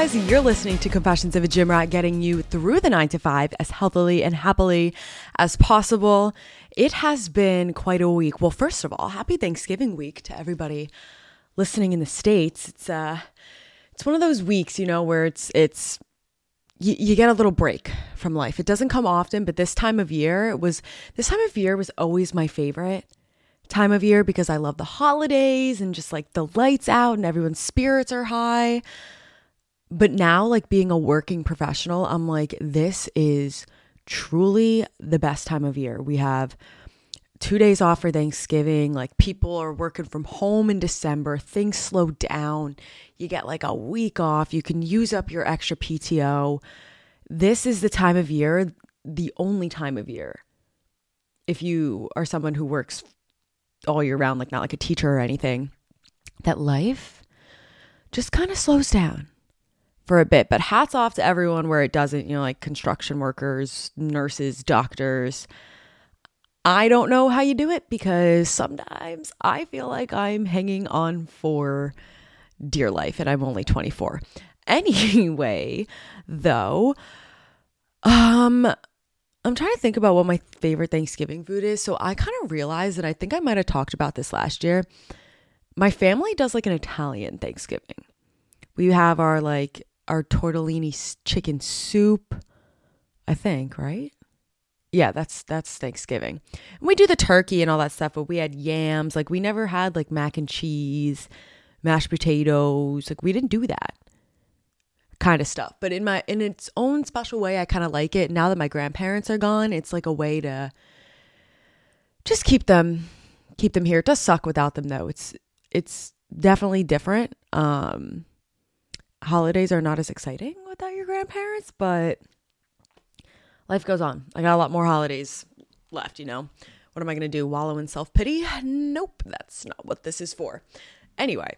guys? You're listening to Confessions of a Gym Rat, getting you through the nine to five as healthily and happily as possible. It has been quite a week. Well, first of all, happy Thanksgiving week to everybody listening in the states. It's uh, it's one of those weeks, you know, where it's it's you, you get a little break from life. It doesn't come often, but this time of year it was this time of year was always my favorite time of year because I love the holidays and just like the lights out and everyone's spirits are high. But now, like being a working professional, I'm like, this is truly the best time of year. We have two days off for Thanksgiving. Like people are working from home in December. Things slow down. You get like a week off. You can use up your extra PTO. This is the time of year, the only time of year. If you are someone who works all year round, like not like a teacher or anything, that life just kind of slows down for a bit. But hats off to everyone where it doesn't, you know, like construction workers, nurses, doctors. I don't know how you do it because sometimes I feel like I'm hanging on for dear life and I'm only 24. Anyway, though, um I'm trying to think about what my favorite Thanksgiving food is. So I kind of realized that I think I might have talked about this last year. My family does like an Italian Thanksgiving. We have our like our tortellini chicken soup, I think, right? Yeah, that's that's Thanksgiving. And we do the turkey and all that stuff, but we had yams. Like we never had like mac and cheese, mashed potatoes. Like we didn't do that kind of stuff. But in my in its own special way, I kind of like it. Now that my grandparents are gone, it's like a way to just keep them keep them here. It does suck without them though. It's it's definitely different. Um holidays are not as exciting without your grandparents, but life goes on. I got a lot more holidays left, you know. What am I going to do? Wallow in self-pity? Nope, that's not what this is for. Anyway,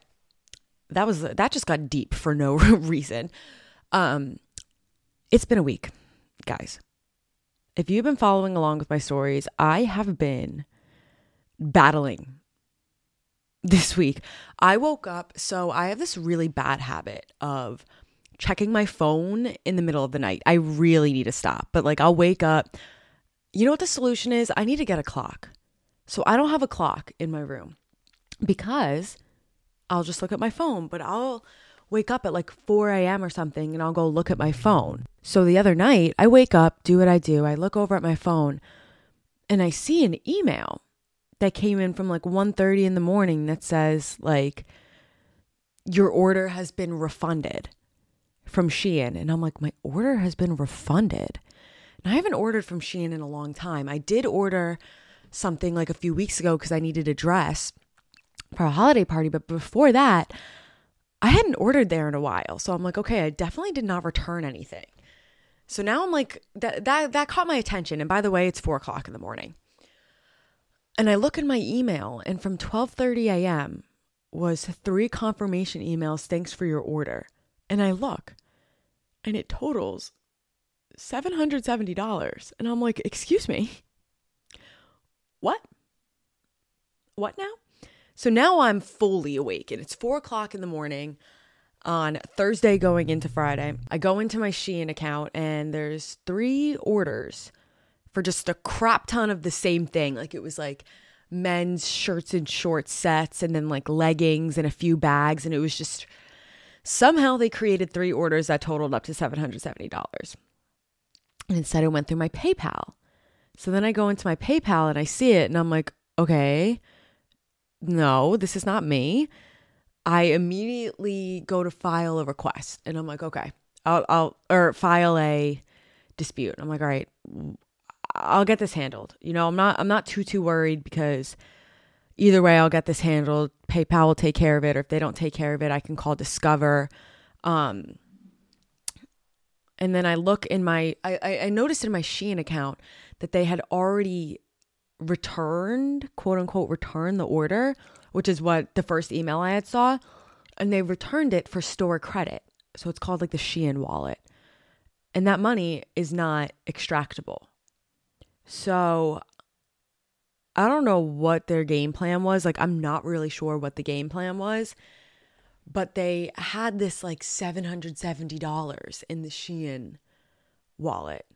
that was that just got deep for no reason. Um it's been a week, guys. If you've been following along with my stories, I have been battling this week. I woke up, so I have this really bad habit of checking my phone in the middle of the night. I really need to stop, but like I'll wake up. You know what the solution is? I need to get a clock. So I don't have a clock in my room because I'll just look at my phone, but I'll wake up at like 4 a.m. or something and I'll go look at my phone. So the other night, I wake up, do what I do, I look over at my phone and I see an email that came in from like 1:30 in the morning that says like your order has been refunded from Shein and I'm like my order has been refunded. And I haven't ordered from Shein in a long time. I did order something like a few weeks ago cuz I needed a dress for a holiday party, but before that, I hadn't ordered there in a while. So I'm like, okay, I definitely did not return anything. So now I'm like, that that that caught my attention. And by the way, it's four o'clock in the morning. And I look in my email, and from 12:30 a.m. was three confirmation emails. Thanks for your order. And I look, and it totals seven hundred seventy dollars. And I'm like, excuse me, what? What now? So now I'm fully awake and it's four o'clock in the morning on Thursday going into Friday. I go into my Shein account and there's three orders for just a crap ton of the same thing. Like it was like men's shirts and short sets and then like leggings and a few bags. And it was just somehow they created three orders that totaled up to $770. And instead, it went through my PayPal. So then I go into my PayPal and I see it and I'm like, okay no, this is not me. I immediately go to file a request and I'm like, okay, I'll, I'll, or file a dispute. I'm like, all right, I'll get this handled. You know, I'm not, I'm not too, too worried because either way, I'll get this handled. PayPal will take care of it. Or if they don't take care of it, I can call Discover. Um, and then I look in my, I, I noticed in my Shein account that they had already returned, quote unquote, returned the order, which is what the first email I had saw, and they returned it for store credit. So it's called like the Shein wallet. And that money is not extractable. So I don't know what their game plan was. Like, I'm not really sure what the game plan was. but they had this like $770 in the Shein wallet.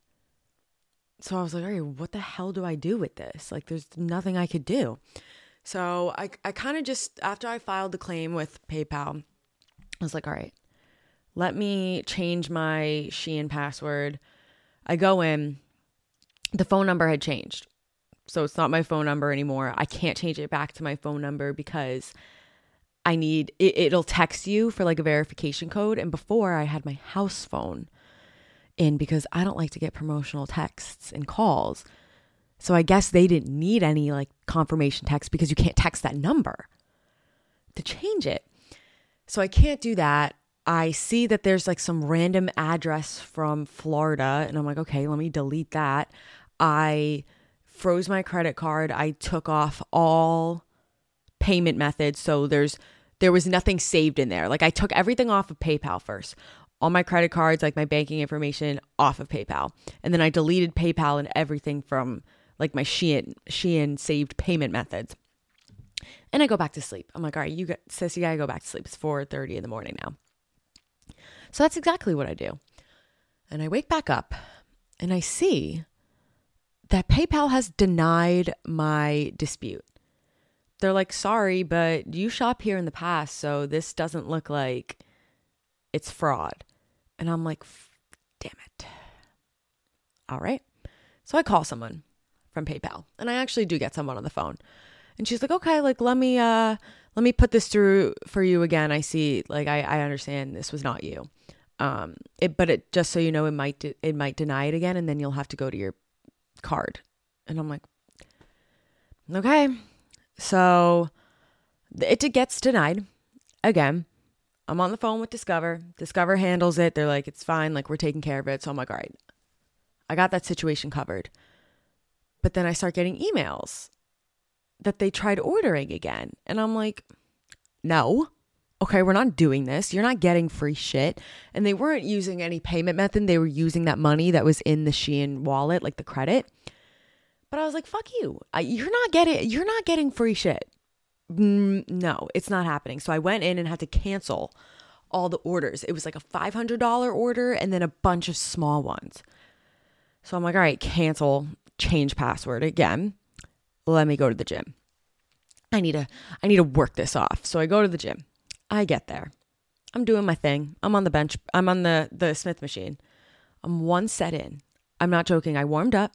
So I was like, all right, what the hell do I do with this? Like, there's nothing I could do. So I, I kind of just, after I filed the claim with PayPal, I was like, all right, let me change my Shein password. I go in, the phone number had changed. So it's not my phone number anymore. I can't change it back to my phone number because I need it, it'll text you for like a verification code. And before I had my house phone in because I don't like to get promotional texts and calls. So I guess they didn't need any like confirmation text because you can't text that number to change it. So I can't do that. I see that there's like some random address from Florida and I'm like, okay, let me delete that. I froze my credit card. I took off all payment methods. So there's there was nothing saved in there. Like I took everything off of PayPal first. All my credit cards, like my banking information off of PayPal. And then I deleted PayPal and everything from like my Shein Shein saved payment methods. And I go back to sleep. I'm like, all right, you got sis, you gotta go back to sleep. It's 4:30 in the morning now. So that's exactly what I do. And I wake back up and I see that PayPal has denied my dispute. They're like, sorry, but you shop here in the past, so this doesn't look like it's fraud. And I'm like, damn it. All right. So I call someone from PayPal and I actually do get someone on the phone. And she's like, okay, like let me uh let me put this through for you again. I see like I, I understand this was not you. Um it but it just so you know it might de- it might deny it again and then you'll have to go to your card. And I'm like, okay. So it gets denied again. I'm on the phone with Discover. Discover handles it. They're like, it's fine. Like, we're taking care of it. So I'm like, all right, I got that situation covered. But then I start getting emails that they tried ordering again. And I'm like, no. Okay, we're not doing this. You're not getting free shit. And they weren't using any payment method. They were using that money that was in the Shein wallet, like the credit. But I was like, fuck you. You're not getting you're not getting free shit. Mm, no, it's not happening. So I went in and had to cancel all the orders. It was like a $500 order and then a bunch of small ones. So I'm like, all right, cancel, change password again. Let me go to the gym. I need to I need to work this off. So I go to the gym. I get there. I'm doing my thing. I'm on the bench. I'm on the the Smith machine. I'm one set in. I'm not joking. I warmed up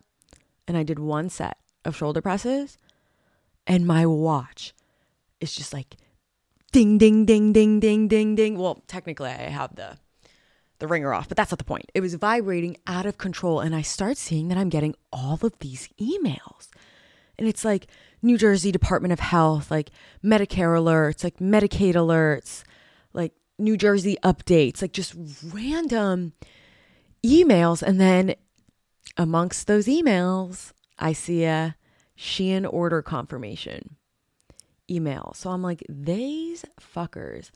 and I did one set of shoulder presses and my watch is just like ding ding ding ding ding ding ding. Well, technically I have the the ringer off, but that's not the point. It was vibrating out of control and I start seeing that I'm getting all of these emails. And it's like New Jersey Department of Health, like Medicare alerts, like Medicaid alerts, like New Jersey updates, like just random emails and then amongst those emails, I see a Shein order confirmation email. So I'm like, these fuckers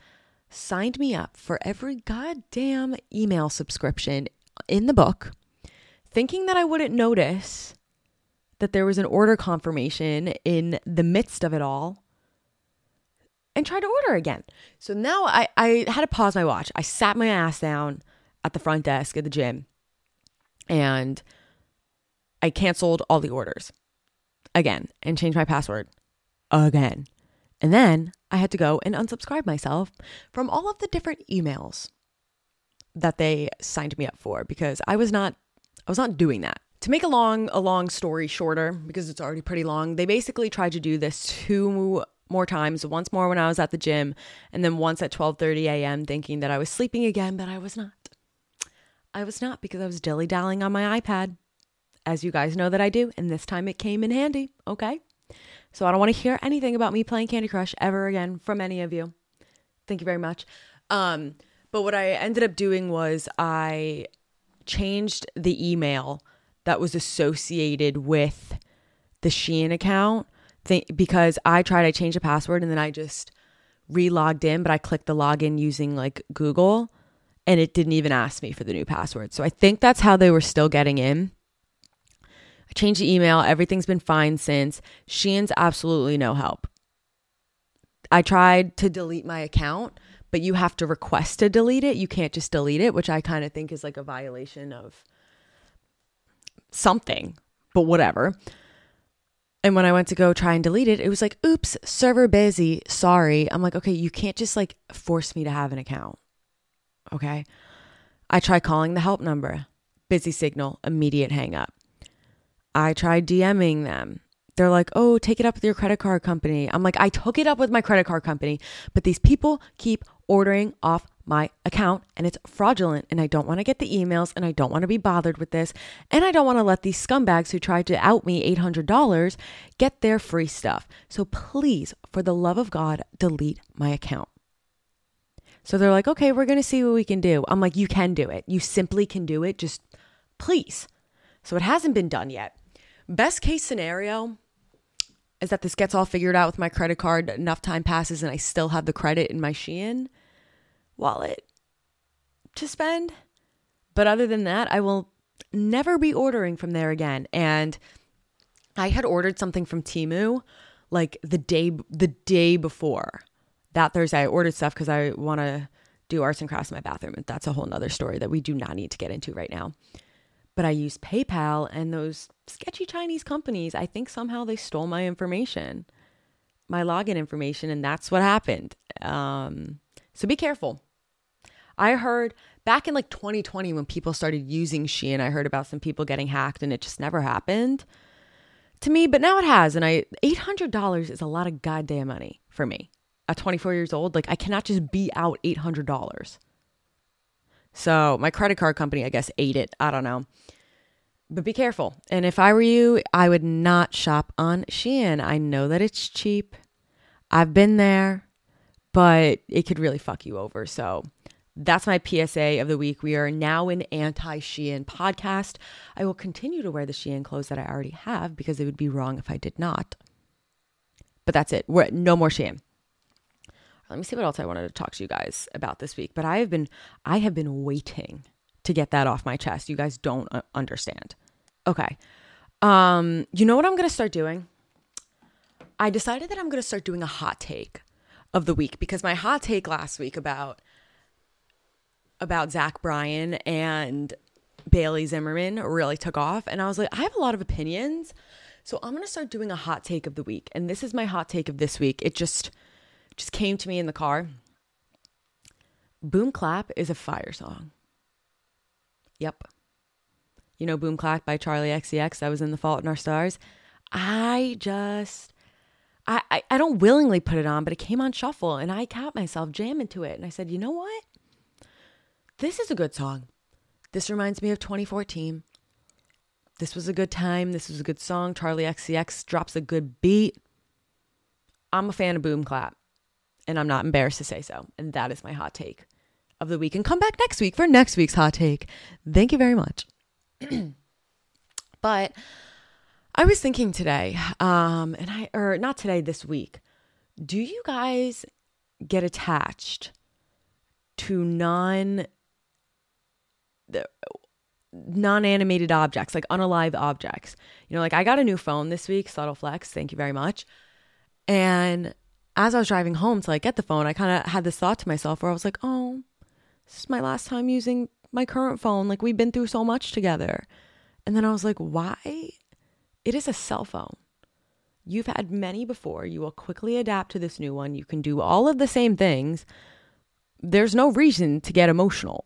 signed me up for every goddamn email subscription in the book, thinking that I wouldn't notice that there was an order confirmation in the midst of it all and tried to order again. So now I, I had to pause my watch. I sat my ass down at the front desk at the gym and I canceled all the orders again and changed my password again. And then I had to go and unsubscribe myself from all of the different emails that they signed me up for because I was not I was not doing that. To make a long a long story shorter because it's already pretty long, they basically tried to do this two more times, once more when I was at the gym and then once at 12:30 a.m. thinking that I was sleeping again, but I was not. I was not because I was dilly-dallying on my iPad as you guys know that I do, and this time it came in handy, okay? So I don't want to hear anything about me playing Candy Crush ever again from any of you. Thank you very much. Um, but what I ended up doing was I changed the email that was associated with the Shein account th- because I tried, I changed the password and then I just re logged in, but I clicked the login using like Google and it didn't even ask me for the new password. So I think that's how they were still getting in. I changed the email. Everything's been fine since. Shein's absolutely no help. I tried to delete my account, but you have to request to delete it. You can't just delete it, which I kind of think is like a violation of something, but whatever. And when I went to go try and delete it, it was like, oops, server busy. Sorry. I'm like, okay, you can't just like force me to have an account. Okay. I tried calling the help number, busy signal, immediate hang up. I tried DMing them. They're like, oh, take it up with your credit card company. I'm like, I took it up with my credit card company, but these people keep ordering off my account and it's fraudulent and I don't want to get the emails and I don't want to be bothered with this and I don't want to let these scumbags who tried to out me $800 get their free stuff. So please, for the love of God, delete my account. So they're like, okay, we're going to see what we can do. I'm like, you can do it. You simply can do it. Just please. So it hasn't been done yet. Best case scenario is that this gets all figured out with my credit card. Enough time passes and I still have the credit in my Shein wallet to spend. But other than that, I will never be ordering from there again. And I had ordered something from Temu like the day the day before that Thursday. I ordered stuff because I want to do arts and crafts in my bathroom. And that's a whole nother story that we do not need to get into right now. But I used PayPal and those sketchy Chinese companies, I think somehow they stole my information, my login information, and that's what happened. Um, so be careful. I heard back in like 2020 when people started using Shein, I heard about some people getting hacked and it just never happened to me, but now it has. And I $800 is a lot of goddamn money for me. At 24 years old, like I cannot just be out $800. So my credit card company, I guess, ate it. I don't know. But be careful. And if I were you, I would not shop on Shein. I know that it's cheap. I've been there but it could really fuck you over. So that's my PSA of the week. We are now an anti Shein podcast. I will continue to wear the Shein clothes that I already have because it would be wrong if I did not. But that's it. We're no more Shein. Let me see what else I wanted to talk to you guys about this week. But I have been I have been waiting to get that off my chest. You guys don't uh, understand. Okay. Um, you know what I'm going to start doing? I decided that I'm going to start doing a hot take of the week because my hot take last week about about Zach Bryan and Bailey Zimmerman really took off and I was like I have a lot of opinions so I'm going to start doing a hot take of the week and this is my hot take of this week it just just came to me in the car Boom Clap is a fire song Yep you know Boom Clap by Charli XCX that was in The Fault in Our Stars I just I, I, I don't willingly put it on, but it came on shuffle and I caught myself jamming to it. And I said, you know what? This is a good song. This reminds me of 2014. This was a good time. This was a good song. Charli XCX drops a good beat. I'm a fan of Boom Clap, and I'm not embarrassed to say so. And that is my hot take of the week. And come back next week for next week's hot take. Thank you very much. but I was thinking today, um, and I or not today, this week. Do you guys get attached to non the non-animated objects, like unalive objects? You know, like I got a new phone this week, subtle flex, thank you very much. And as I was driving home to like get the phone, I kind of had this thought to myself where I was like, "Oh, this is my last time using my current phone. Like we've been through so much together." And then I was like, "Why it is a cell phone. You've had many before. You will quickly adapt to this new one. You can do all of the same things. There's no reason to get emotional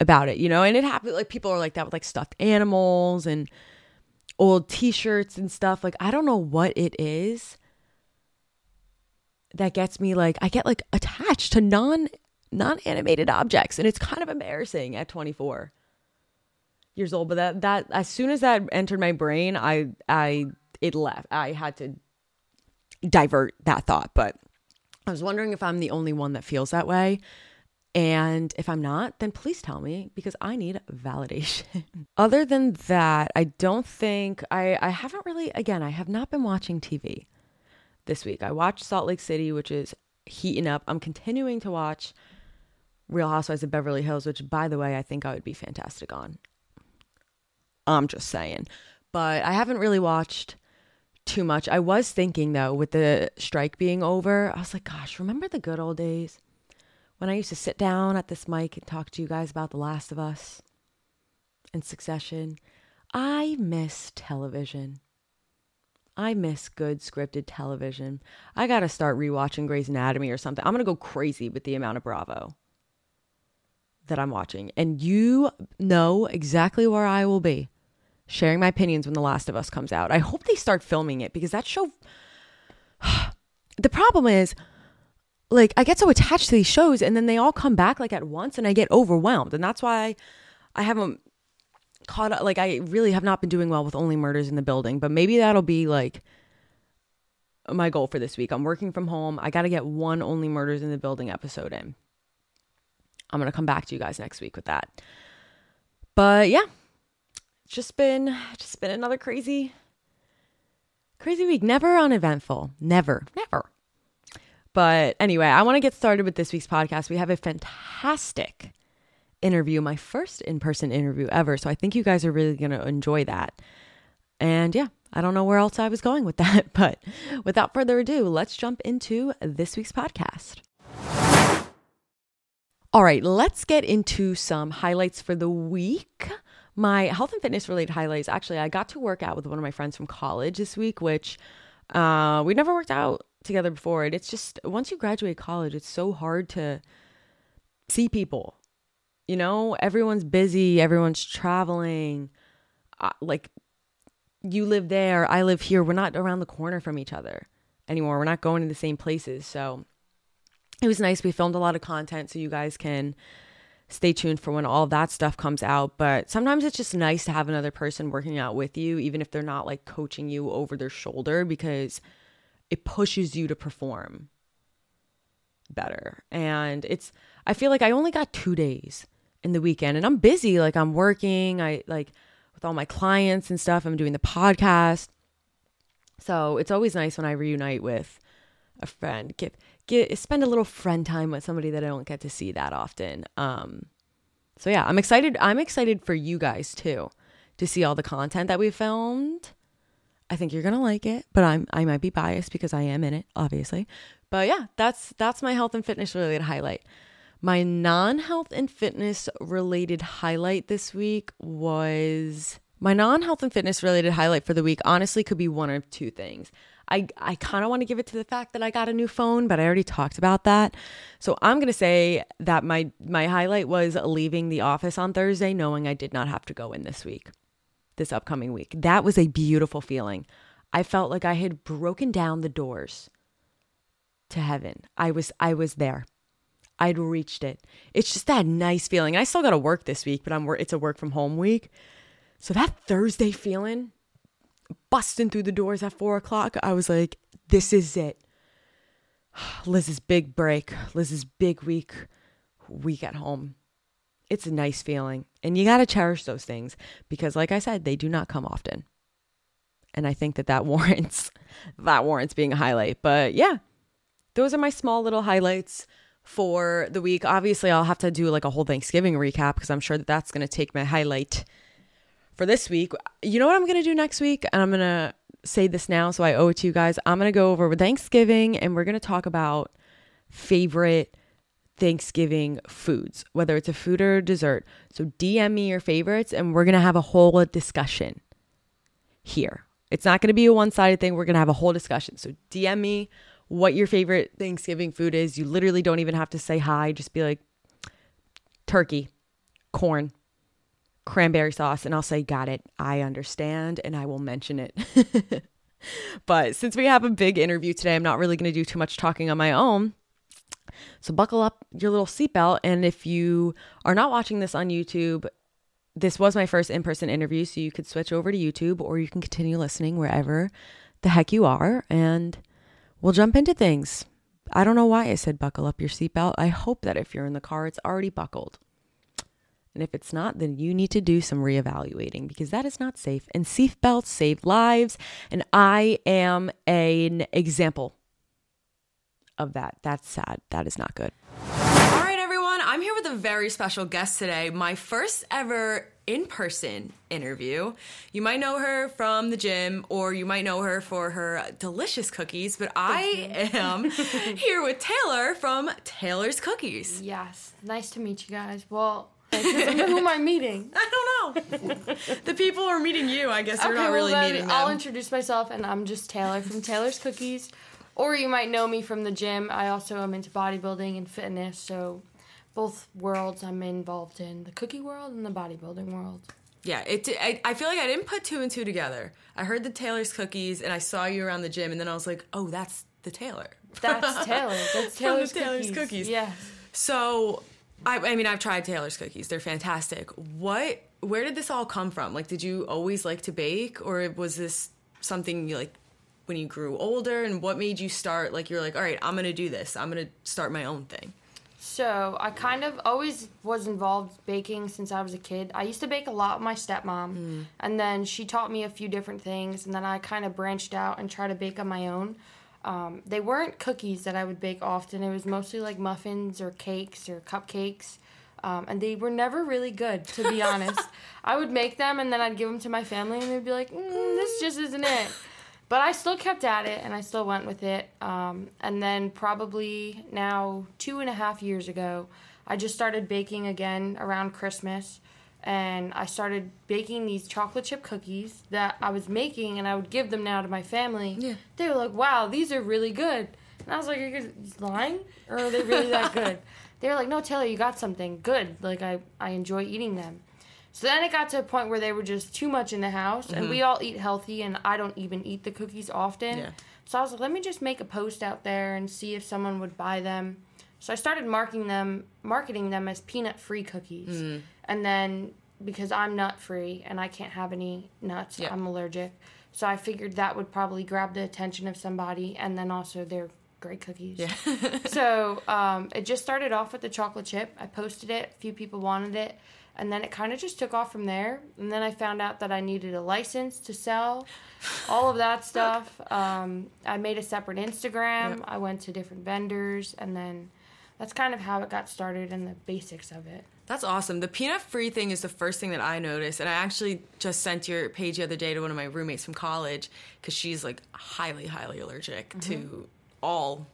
about it, you know? And it happens like people are like that with like stuffed animals and old t-shirts and stuff. Like I don't know what it is that gets me like I get like attached to non non-animated objects and it's kind of embarrassing at 24 years old, but that that as soon as that entered my brain, I I it left. I had to divert that thought, but I was wondering if I'm the only one that feels that way. And if I'm not, then please tell me because I need validation. Other than that, I don't think I I haven't really again, I have not been watching TV this week. I watched Salt Lake City, which is heating up. I'm continuing to watch Real Housewives of Beverly Hills, which by the way, I think I would be fantastic on. I'm just saying. But I haven't really watched too much. I was thinking though, with the strike being over, I was like, gosh, remember the good old days? When I used to sit down at this mic and talk to you guys about The Last of Us and Succession. I miss television. I miss good scripted television. I got to start rewatching Grey's Anatomy or something. I'm going to go crazy with the amount of Bravo that I'm watching. And you know exactly where I will be sharing my opinions when The Last of Us comes out. I hope they start filming it because that show. the problem is, like, I get so attached to these shows and then they all come back like at once and I get overwhelmed. And that's why I haven't caught up. Like, I really have not been doing well with Only Murders in the Building, but maybe that'll be like my goal for this week. I'm working from home. I got to get one Only Murders in the Building episode in. I'm going to come back to you guys next week with that. But yeah, just been just been another crazy crazy week. Never uneventful. Never. Never. But anyway, I want to get started with this week's podcast. We have a fantastic interview, my first in-person interview ever. So I think you guys are really going to enjoy that. And yeah, I don't know where else I was going with that, but without further ado, let's jump into this week's podcast. All right, let's get into some highlights for the week. My health and fitness related highlights actually, I got to work out with one of my friends from college this week, which uh, we never worked out together before. And it's just once you graduate college, it's so hard to see people. You know, everyone's busy, everyone's traveling. Uh, like, you live there, I live here. We're not around the corner from each other anymore. We're not going to the same places. So, it was nice. We filmed a lot of content so you guys can stay tuned for when all that stuff comes out. But sometimes it's just nice to have another person working out with you, even if they're not like coaching you over their shoulder, because it pushes you to perform better. And it's, I feel like I only got two days in the weekend and I'm busy. Like I'm working, I like with all my clients and stuff, I'm doing the podcast. So it's always nice when I reunite with a friend. Get get spend a little friend time with somebody that I don't get to see that often. Um, so yeah, I'm excited. I'm excited for you guys too to see all the content that we filmed. I think you're gonna like it, but I'm I might be biased because I am in it, obviously. But yeah, that's that's my health and fitness related highlight. My non-health and fitness related highlight this week was my non-health and fitness related highlight for the week honestly could be one of two things. I, I kind of want to give it to the fact that I got a new phone, but I already talked about that. So I'm to say that my my highlight was leaving the office on Thursday knowing I did not have to go in this week. This upcoming week. That was a beautiful feeling. I felt like I had broken down the doors to heaven. I was I was there. I'd reached it. It's just that nice feeling. I still got to work this week, but I'm it's a work from home week. So that Thursday feeling, busting through the doors at four o'clock, I was like, this is it. Liz's big break, Liz's big week, week at home. It's a nice feeling. And you got to cherish those things because, like I said, they do not come often. And I think that that warrants that warrants being a highlight. But yeah, those are my small little highlights for the week. Obviously, I'll have to do like a whole Thanksgiving recap because I'm sure that that's going to take my highlight for this week. You know what I'm going to do next week? And I'm going to say this now, so I owe it to you guys. I'm going to go over Thanksgiving and we're going to talk about favorite Thanksgiving foods, whether it's a food or a dessert. So DM me your favorites and we're going to have a whole discussion here. It's not going to be a one sided thing. We're going to have a whole discussion. So DM me what your favorite Thanksgiving food is. You literally don't even have to say hi, just be like turkey, corn, cranberry sauce and I'll say, Got it. I understand. And I will mention it. but since we have a big interview today, I'm not really going to do too much talking on my own. So buckle up your little seatbelt. And if you are not watching this on YouTube, this was my first in person interview. So you could switch over to YouTube or you can continue listening wherever the heck you are. And we'll jump into things. I don't know why I said buckle up your seatbelt. I hope that if you're in the car, it's already buckled. And if it's not, then you need to do some reevaluating because that is not safe. And seatbelts save lives. And I am an example of that. That's sad. That is not good. All right, everyone. I'm here with a very special guest today. My first ever in person interview. You might know her from the gym or you might know her for her delicious cookies, but I am here with Taylor from Taylor's Cookies. Yes. Nice to meet you guys. Well, who am I meeting? I don't know. the people are meeting you. I guess you're not really well, then meeting them. I'll introduce myself, and I'm just Taylor from Taylor's Cookies. Or you might know me from the gym. I also am into bodybuilding and fitness, so both worlds I'm involved in the cookie world and the bodybuilding world. Yeah, it. I, I feel like I didn't put two and two together. I heard the Taylor's cookies, and I saw you around the gym, and then I was like, "Oh, that's the Taylor." That's Taylor. That's Taylor's, From the Taylor's cookies. cookies. Yeah. So, I, I mean, I've tried Taylor's cookies. They're fantastic. What? Where did this all come from? Like, did you always like to bake, or was this something you like when you grew older? And what made you start? Like, you're like, all right, I'm gonna do this. I'm gonna start my own thing. So I kind of always was involved baking since I was a kid. I used to bake a lot with my stepmom, Hmm. and then she taught me a few different things, and then I kind of branched out and tried to bake on my own. Um, they weren't cookies that I would bake often. It was mostly like muffins or cakes or cupcakes, um, and they were never really good, to be honest. I would make them and then I'd give them to my family, and they'd be like, mm, "This just isn't it." But I still kept at it and I still went with it. Um, and then, probably now two and a half years ago, I just started baking again around Christmas. And I started baking these chocolate chip cookies that I was making, and I would give them now to my family. Yeah. They were like, wow, these are really good. And I was like, are you lying? Or are they really that good? They were like, no, Taylor, you got something good. Like, I, I enjoy eating them. So then it got to a point where they were just too much in the house, and we all eat healthy, and I don't even eat the cookies often. Yeah. So I was like, let me just make a post out there and see if someone would buy them. So I started marketing them, marketing them as peanut-free cookies, and then because I'm nut-free and I can't have any nuts, Yeah. I'm allergic. So I figured that would probably grab the attention of somebody, and then also they're great cookies. Yeah. so um, it just started off with the chocolate chip. I posted it, a few people wanted it, and then it kind of just took off from there. And then I found out that I needed a license to sell, all of that stuff. Um, I made a separate Instagram. Yep. I went to different vendors, and then that's kind of how it got started and the basics of it. That's awesome. The peanut free thing is the first thing that I noticed. And I actually just sent your page the other day to one of my roommates from college because she's like highly, highly allergic Mm-hmm. to all,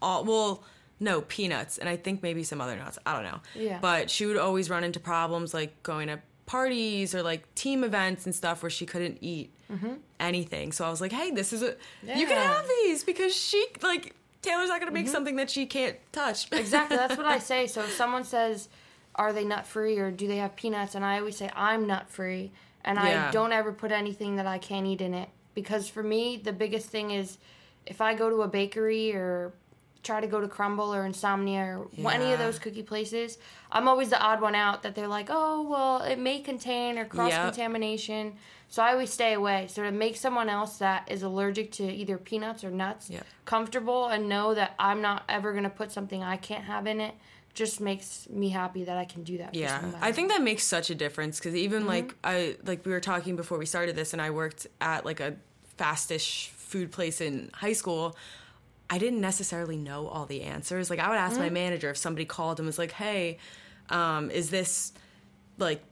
all, well, no, peanuts. And I think maybe some other nuts. I don't know. Yeah. But she would always run into problems like going to parties or like team events and stuff where she couldn't eat anything. So I was like, hey, this is a, you can Mm-hmm. Have these because she, like, Taylor's not going to make something that she can't touch. Exactly. That's what I say. So if someone says, "Are they nut free or do they have peanuts?" and I always say, "I'm nut free," and Yeah. I don't ever put anything that I can't eat in it because for me the biggest thing is if I go to a bakery or try to go to Crumbl or Insomnia or any of those cookie places, I'm always the odd one out that they're like, "Oh, well, it may contain or cross contamination." So I always stay away. So to make someone else that is allergic to either peanuts or nuts Yeah. comfortable and know that I'm not ever going to put something I can't have in it just makes me happy that I can do that. Yeah. I think that makes such a difference because even Mm-hmm. like I like we were talking before we started this, and I worked at like a fastish food place in high school. I didn't necessarily know all the answers. Like I would ask my Mm-hmm. manager if somebody called and was like, "Hey, um, is this like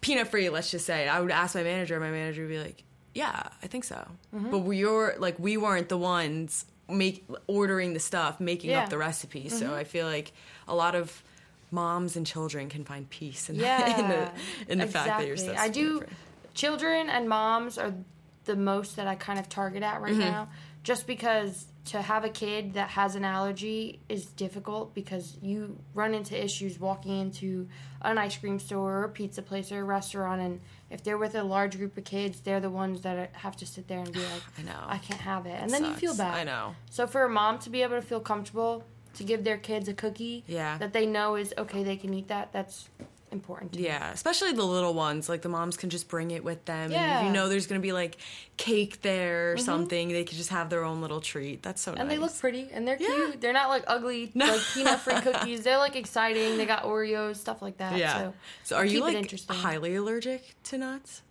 peanut free?" Let's just say. I would ask my manager, and my manager would be like, "Yeah, I think so." Mm-hmm. But we were like, we weren't the ones make ordering the stuff, making Yeah. Mm-hmm. up the recipes. So I feel like a lot of moms and children can find peace in, yeah, in the in the fact that you're so I do. Children and moms are the most that I kind of target at Mm-hmm. right now, just because to have a kid that has an allergy is difficult because you run into issues walking into an ice cream store or a pizza place or a restaurant, and if they're with a large group of kids, they're the ones that are, have to sit there and be like, I know. I can't have it," and then you feel bad. I know. So for a mom to be able to feel comfortable to give their kids a cookie Yeah. that they know is okay, they can eat that. That's important. Yeah, especially the little ones. Like the moms can just bring it with them. Yeah. Mm-hmm. you know there's gonna be like cake there or something. They could just have their own little treat. That's so And nice. And they look pretty and they're Yeah. cute. They're not like ugly, like peanut free cookies. They're like exciting. They got Oreos, stuff like that. yeah. So, So, are you like highly allergic to nuts?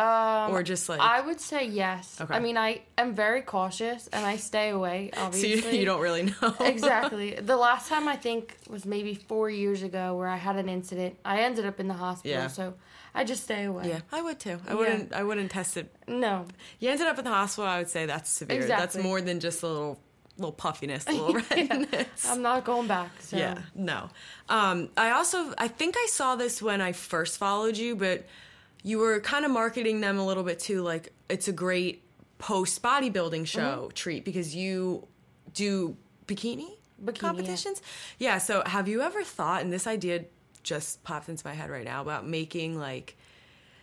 Um, or just like I would say yes. Okay. I mean, I am very cautious and I stay away. so Obviously, you, you don't really know exactly. The last time I think was maybe four years ago where I had an incident. I ended up in the hospital, Yeah. so I just stay away. Yeah, I would too. I Yeah. wouldn't. I wouldn't test it. No. You ended up in the hospital. I would say that's severe. Exactly. That's more than just a little, little puffiness, a little redness. I'm not going back. So. Yeah, no. Um, I also, I think I saw this when I first followed you, but you were kind of marketing them a little bit too. Like it's a great post bodybuilding show Mm-hmm. treat because you do bikini, Bikini, competitions. Yeah. So have you ever thought, and this idea just popped into my head right now about making like,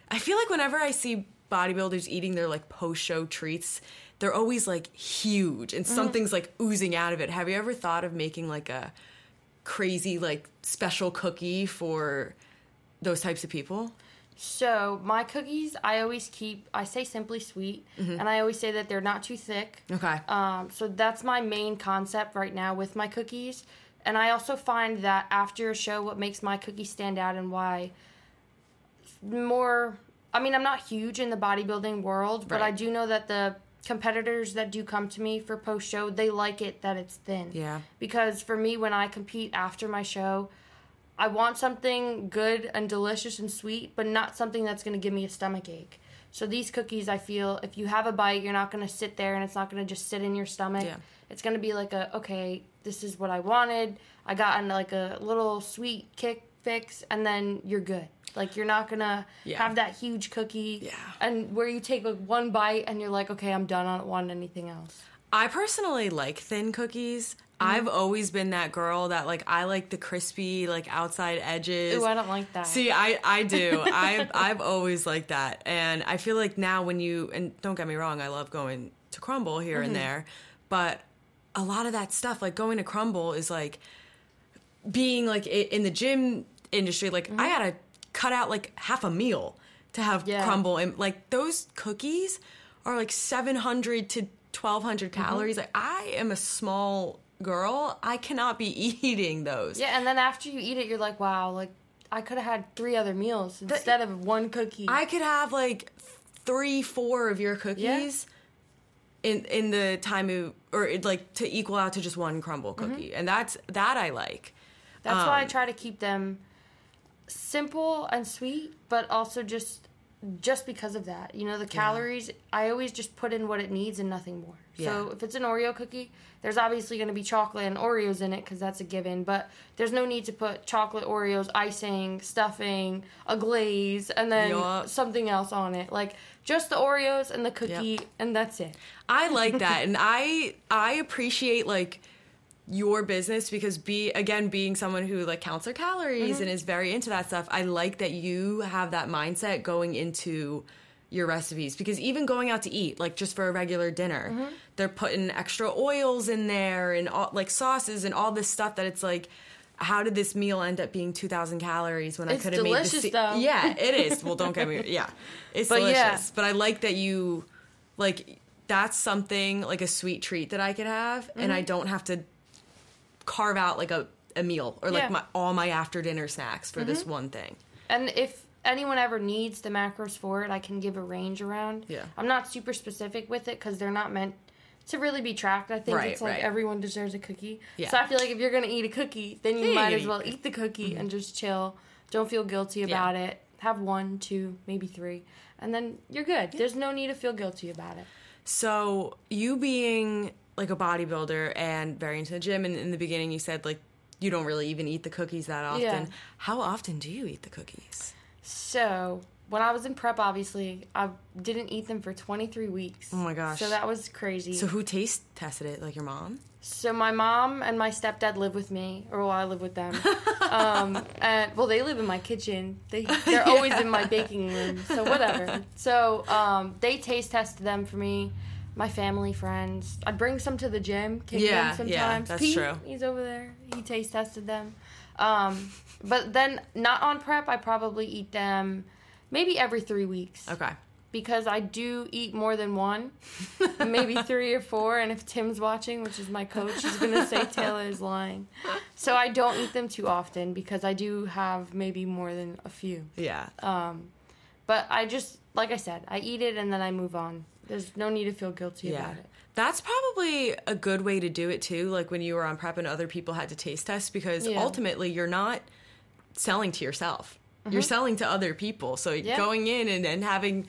I feel like whenever I see bodybuilders eating their like post show treats, they're always like huge and something's like oozing out of it. Have you ever thought of making like a crazy like special cookie for those types of people? So my cookies, I always keep. I say simply sweet, Mm-hmm. and I always say that they're not too thick. Okay. Um, so that's my main concept right now with my cookies. And I also find that after a show, what makes my cookies stand out and why more. I mean, I'm not huge in the bodybuilding world, but I do know that the competitors that do come to me for post show, they like it that it's thin. Yeah. Because for me, when I compete after my show, I want something good and delicious and sweet, but not something that's going to give me a stomach ache. So these cookies, I feel, if you have a bite, you're not going to sit there and it's not going to just sit in your stomach. Yeah. It's going to be like a okay, this is what I wanted. I got like a little sweet kick fix, and then you're good. Like you're not gonna Yeah. have that huge cookie, Yeah. and where you take like one bite and you're like, okay, I'm done. I don't want anything else. I personally like thin cookies. Mm-hmm. I've always been that girl that like I like the crispy like outside edges. Ooh, I don't like that. See, I I do. I I've always liked that, and I feel like now when you and don't get me wrong, I love going to Crumbl here Mm-hmm. and there, but a lot of that stuff, like going to Crumbl, is like being like in the gym industry. Like I gotta cut out like half a meal to have Mm-hmm. Yeah. Crumbl, and like those cookies are like seven hundred to twelve hundred Mm-hmm. calories. Like I am a small girl, I cannot be eating those. Yeah, and then after you eat it, you're like, wow, like I could have had three other meals instead of one cookie. I could have like three, four of your cookies in in the time of, or it, like to equal out to just one Crumbl cookie, and that's that I like. That's why I um, try to keep them simple and sweet, but also just just because of that. You know, the calories, I always just put in what it needs and nothing more. So if it's an Oreo cookie, there's obviously going to be chocolate and Oreos in it because that's a given, but there's no need to put chocolate Oreos, icing, stuffing, a glaze, and then Yup. something else on it. Like just the Oreos and the cookie, Yep. and that's it. I like that, and I I appreciate like your business because be again being someone who like counts their calories mm-hmm. and is very into that stuff. I like that you have that mindset going into your recipes because even going out to eat like just for a regular dinner mm-hmm. they're putting extra oils in there and all like sauces and all this stuff that it's like how did this meal end up being 2000 calories when I could have made delicious, though. Yeah, it is. Well, don't get me yeah. It's But delicious. yeah. But I like that you like that's something like a sweet treat that I could have and I mm-hmm. don't have to carve out like a, a meal or like Yeah. my all my after dinner snacks for this mm-hmm. one thing. And if anyone ever needs the macros for it, I can give a range around. Yeah. I'm not super specific with it because they're not meant to really be tracked. I think Right, it's like right. everyone deserves a cookie. Yeah. So I feel like if you're gonna eat a cookie, then you Yeah, might as well cookie. eat the cookie mm-hmm. and just chill. Don't feel guilty about it. Have one, two, maybe three, and then you're good. There's no need to feel guilty about it. So you being like a bodybuilder and very into the gym and in the beginning you said like you don't really even eat the cookies that often. Yeah. How often do you eat the cookies? So when I was in prep, obviously I didn't eat them for 23 weeks. Oh my gosh. So that was crazy. So who taste tested it? Like your mom? So my mom and my stepdad live with me, or well, I live with them. um, and well, they live in my kitchen. They they're always in my baking room. So whatever. So um, they taste tested them for me. My family, friends. I'd bring some to the gym, kick Yeah, them yeah, sometimes. that's Pete, true. He's over there. He taste tested them. Um, but then not on prep. I probably eat them maybe every three weeks Okay. because I do eat more than one, maybe three or four. And if Tim's watching, which is my coach, he's gonna say Taylor is lying. So I don't eat them too often because I do have maybe more than a few. Yeah. Um, but I just like I said, I eat it and then I move on. There's no need to feel guilty Yeah. about it. That's probably a good way to do it too, like when you were on prep and other people had to taste test because Yeah. ultimately you're not selling to yourself. You're selling to other people. So Mm-hmm. Yeah. going in and, and having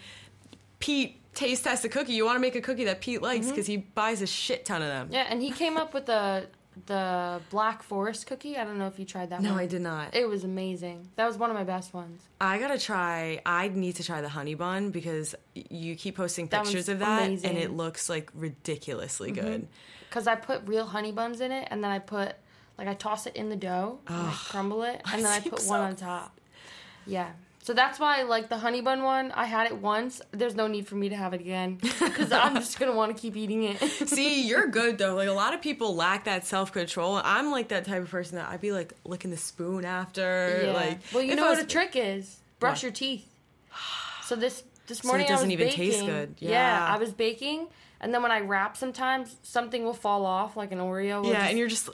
Pete taste test a cookie, you want to make a cookie that Pete likes Mm-hmm. because he buys a shit ton of them. Yeah, and he came up with the the Black Forest cookie. I don't know if you tried that one. No, one. I did not. It was amazing. That was one of my best ones. I gotta try. I need to try the honey bun because you keep posting That pictures of that, amazing. and it looks like ridiculously mm-hmm. good. Because I put real honey buns in it, and then I put like I toss it in the dough, and I crumble it, and then I put so one on top. Yeah. So that's why I like the honey bun one. I had it once. There's no need for me to have it again because I'm just gonna want to keep eating it. See, you're good though. Like a lot of people lack that self control. I'm like that type of person that I'd be like licking the spoon after. Yeah. Like, well, you know I what was- a trick is? Brush What? your teeth. So this this it morning I doesn't was even baking. taste good. Yeah. Yeah. I was baking, and then when I wrap, sometimes something will fall off, like an Oreo. Yeah, just- and you're just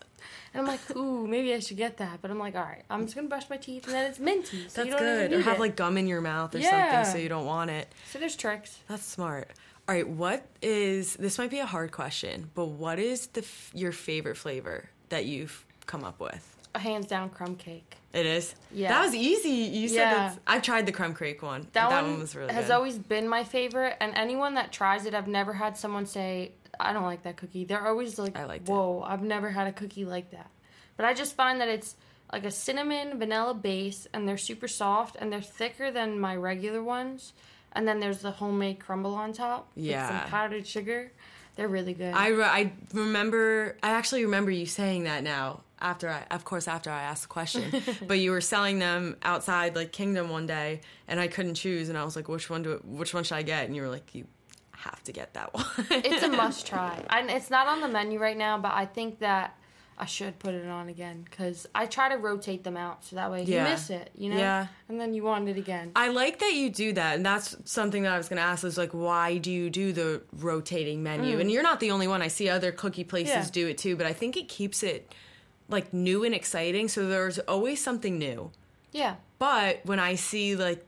and I'm like, ooh, maybe I should get that. But I'm like, all right, I'm just gonna brush my teeth, and then it's minty. So that's you don't good. Or have it. like gum in your mouth or Yeah. something so you don't want it. So there's tricks. That's smart. All right, what is this? Might be a hard question, but what is the f- your favorite flavor that you've come up with? A hands down crumb cake. It is. Yeah. That was easy. You said Yeah. that's, I've tried the crumb cake one. That, that one, one was really good. Has good. always been my favorite, and anyone that tries it, I've never had someone say, "I don't like that cookie." They're always like, I liked it. "Whoa, I've never had a cookie like that." But I just find that it's like a cinnamon vanilla base, and they're super soft, and they're thicker than my regular ones. And then there's the homemade crumble on top with Yeah. some powdered sugar. They're really good. I, re- I remember I actually remember you saying that now after I of course after I asked the question but you were selling them outside like Kingdom one day and I couldn't choose and I was like which one do which one should I get and you were like you have to get that one it's a must try. And it's not on the menu right now, but I think that I should put it on again because I try to rotate them out so that way Yeah. you miss it, you know? Yeah. And then you want it again. I like that you do that, and that's something that I was going to ask. Is like, why do you do the rotating menu? And you're not the only one. I see other cookie places Mm. Yeah. do it too, but I think it keeps it like new and exciting. So there's always something new. Yeah. But when I see like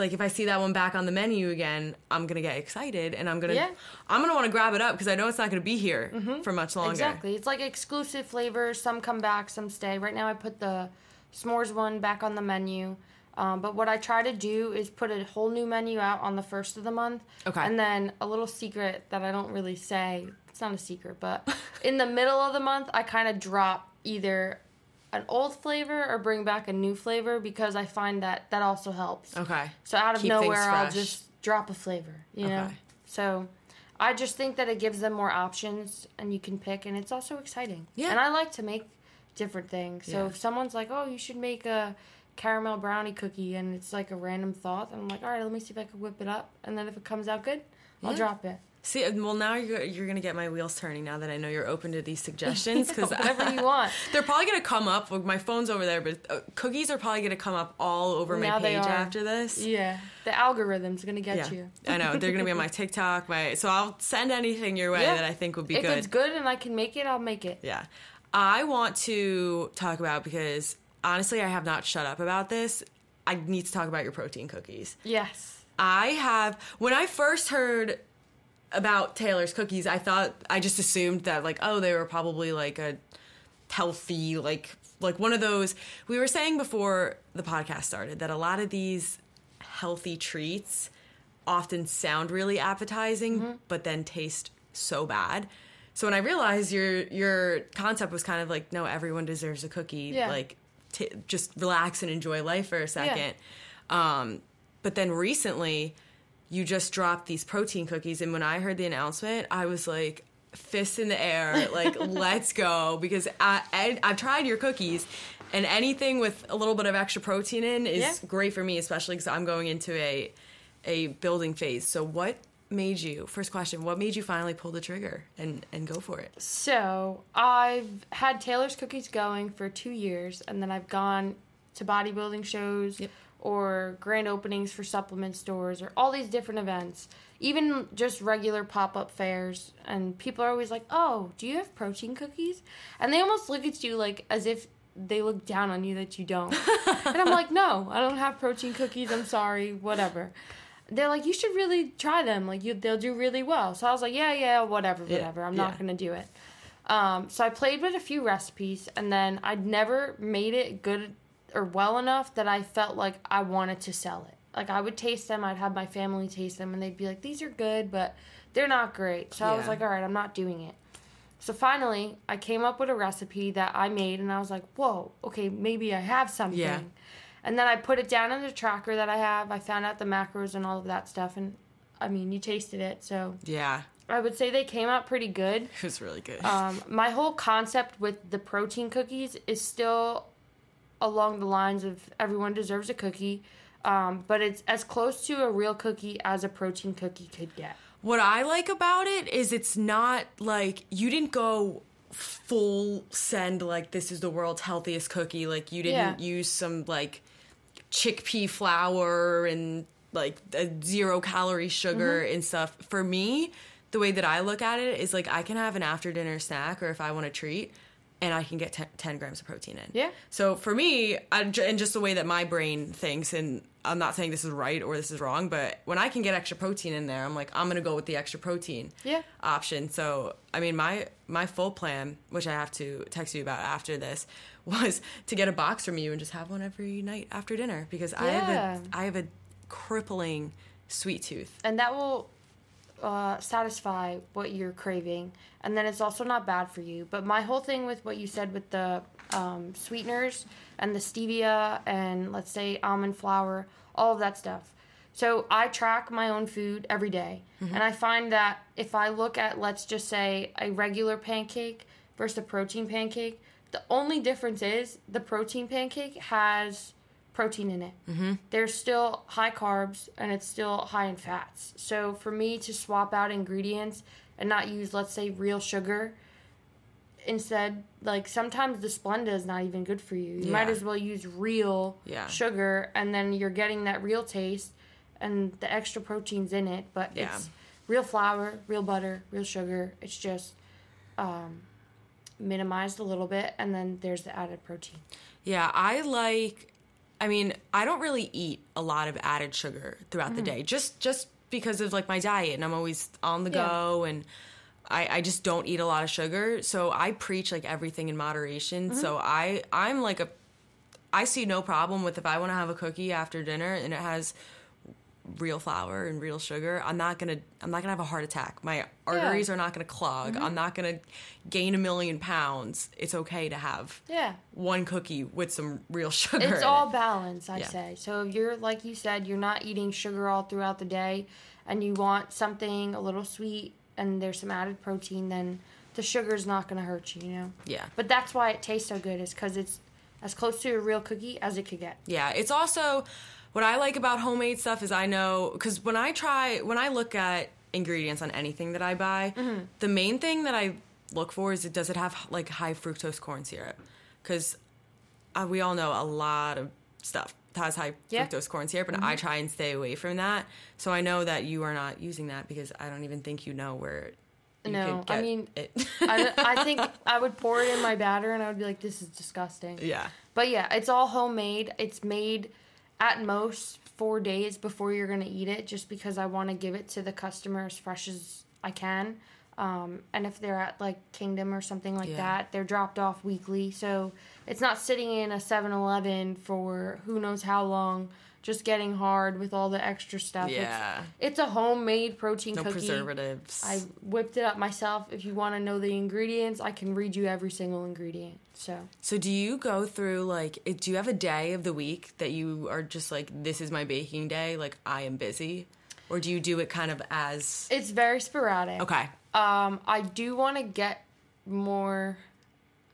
like if I see that one back on the menu again, I'm gonna get excited and I'm gonna Yeah. I'm gonna want to grab it up because I know it's not gonna be here for much longer. Exactly. It's like exclusive flavors. Some come back, some stay. Right now, I put the s'mores one back on the menu. Um, but what I try to do is put a whole new menu out on the first of the month. Okay. And then a little secret that I don't really say. It's not a secret, but in the middle of the month, I kind of drop either an old flavor or bring back a new flavor because I find that that also helps. Okay. So out of Keep nowhere, I'll just drop a flavor, you know? So I just think that it gives them more options and you can pick, and it's also exciting. Yeah. And I like to make different things. So Yeah. if someone's like, oh, you should make a caramel brownie cookie, and it's like a random thought, I'm like, all right, let me see if I can whip it up. And then if it comes out good, I'll Yeah. drop it. See, well now you're you're gonna get my wheels turning now that I know you're open to these suggestions because Whatever you want. they're probably gonna come up. My phone's over there, but uh, cookies are probably gonna come up all over my Now they page after this. Yeah. The algorithm's going to get Yeah, you. I know they're gonna be on my TikTok. My so I'll send anything your way Yeah. that I think would be if good. If it's good and I can make it, I'll make it. Yeah. I want to talk about because honestly, I have not shut up about this. I need to talk about your protein cookies. Yes. I have, when I first heard about Taylor's cookies, I thought, I just assumed that, like, oh, they were probably like a healthy, like, like one of those. We were saying before the podcast started that a lot of these healthy treats often sound really appetizing, Mm-hmm. but then taste so bad. So when I realized your your concept was kind of like, no, everyone deserves a cookie. Yeah. Like, t- just relax and enjoy life for a second. Um, but then recently, you just dropped these protein cookies, and when I heard the announcement, I was like, fists in the air, like let's go because I, I I've tried your cookies. And anything with a little bit of extra protein in is Yeah. great for me, especially because I'm going into a a building phase. So, what made you? First question: What made you finally pull the trigger and and go for it? So I've had Taylor's Cookies going for two years, and then I've gone to bodybuilding shows Yep. Or grand openings for supplement stores or all these different events, even just regular pop up fairs. And people are always like, "Oh, do you have protein cookies?" And they almost look at you like as if they look down on you that you don't. and I'm like, no, I don't have protein cookies. I'm sorry, whatever. They're like, you should really try them. Like, you, they'll do really well. So I was like, yeah, yeah, whatever, Yeah, whatever. I'm yeah. not gonna do it. Um, so I played with a few recipes, and then I'd never made it good or well enough that I felt like I wanted to sell it. Like I would taste them, I'd have my family taste them, and they'd be like, "These are good, but they're not great." So I was like, "All right, I'm not doing it." So finally, I came up with a recipe that I made, and I was like, "Whoa, okay, maybe I have something." Yeah. And then I put it down in the tracker that I have. I found out the macros and all of that stuff, and I mean, you tasted it, so Yeah, I would say they came out pretty good. it was really good. Um, my whole concept with the protein cookies is still along the lines of everyone deserves a cookie, um, but it's as close to a real cookie as a protein cookie could get. What I like about it is it's not like you didn't go full send like this is the world's healthiest cookie. Like you didn't Yeah. use some like chickpea flour and like a zero calorie sugar Mm-hmm. and stuff. For me, the way that I look at it is like I can have an after dinner snack or if I want a treat and I can get 10, 10 grams of protein in. Yeah. So for me, I, and just the way that my brain thinks, and I'm not saying this is right or this is wrong, but when I can get extra protein in there, I'm like, I'm gonna go with the extra protein Yeah. option. So I mean, my my full plan, which I have to text you about after this, was to get a box from you and just have one every night after dinner because I have a I have a crippling sweet tooth. and that will uh, satisfy what you're craving. And then it's also not bad for you. But my whole thing with what you said with the um, sweeteners and the stevia and let's say almond flour all of that stuff. So i track my own food every day, and i find that if i look at let's just say a regular pancake versus a protein pancake the only difference is the protein pancake has protein in it. Mm-hmm. There's still high carbs and it's still high in fats. So for me to swap out ingredients and not use, let's say, real sugar, instead, like sometimes the Splenda is not even good for you. You might as well use real Yeah. sugar and then you're getting that real taste and the extra protein's in it. But Yeah. it's real flour, real butter, real sugar. It's just um, minimized a little bit and then there's the added protein. Yeah, I like I mean, I don't really eat a lot of added sugar throughout the mm. day. Just just because of like my diet and I'm always on the Yeah. go and I, I just don't eat a lot of sugar. So I preach like everything in moderation. Mm-hmm. So I I'm like a I see no problem with if I want to have a cookie after dinner and it has real flour and real sugar, I'm not gonna I'm not gonna have a heart attack. My arteries are not gonna clog. Mm-hmm. I'm not gonna gain a million pounds. It's okay to have Yeah. one cookie with some real sugar. It's all it. balance, I Yeah. say. So if you're like you said, you're not eating sugar all throughout the day, and you want something a little sweet and there's some added protein, then the sugar's not to hurt you, you know. Yeah. But that's why it tastes so good, is because it's as close to a real cookie as it could get. Yeah, it's also what I like about homemade stuff is I know because when I try when I look at ingredients on anything that I buy, Mm-hmm. the main thing that I look for is it does it have like high fructose corn syrup because uh, we all know a lot of stuff has high Yeah. Mm-hmm. fructose corn syrup, and I try and stay away from that. So I know that you are not using that because I don't even think you know where. You No, I mean- it. I, I think I would pour it in my batter and I would be like, this is disgusting. yeah, But yeah, it's all homemade. It's made at most four days before you're gonna eat it, just because I want to give it to the customer as fresh as I can. Um, and if they're at like Kingdom or something like Yeah. that, they're dropped off weekly, so it's not sitting in a 7-Eleven for who knows how long, just getting hard with all the extra stuff. It's- yeah, it's, a homemade protein no cookie. preservatives. I whipped it up myself. If you want to know the ingredients, I can read you every single ingredient. So So do you go through like do you have a day of the week that you are just like this is my baking day, like I am busy? Or do you do it kind of as it's very sporadic. Okay. Um, I do want to get more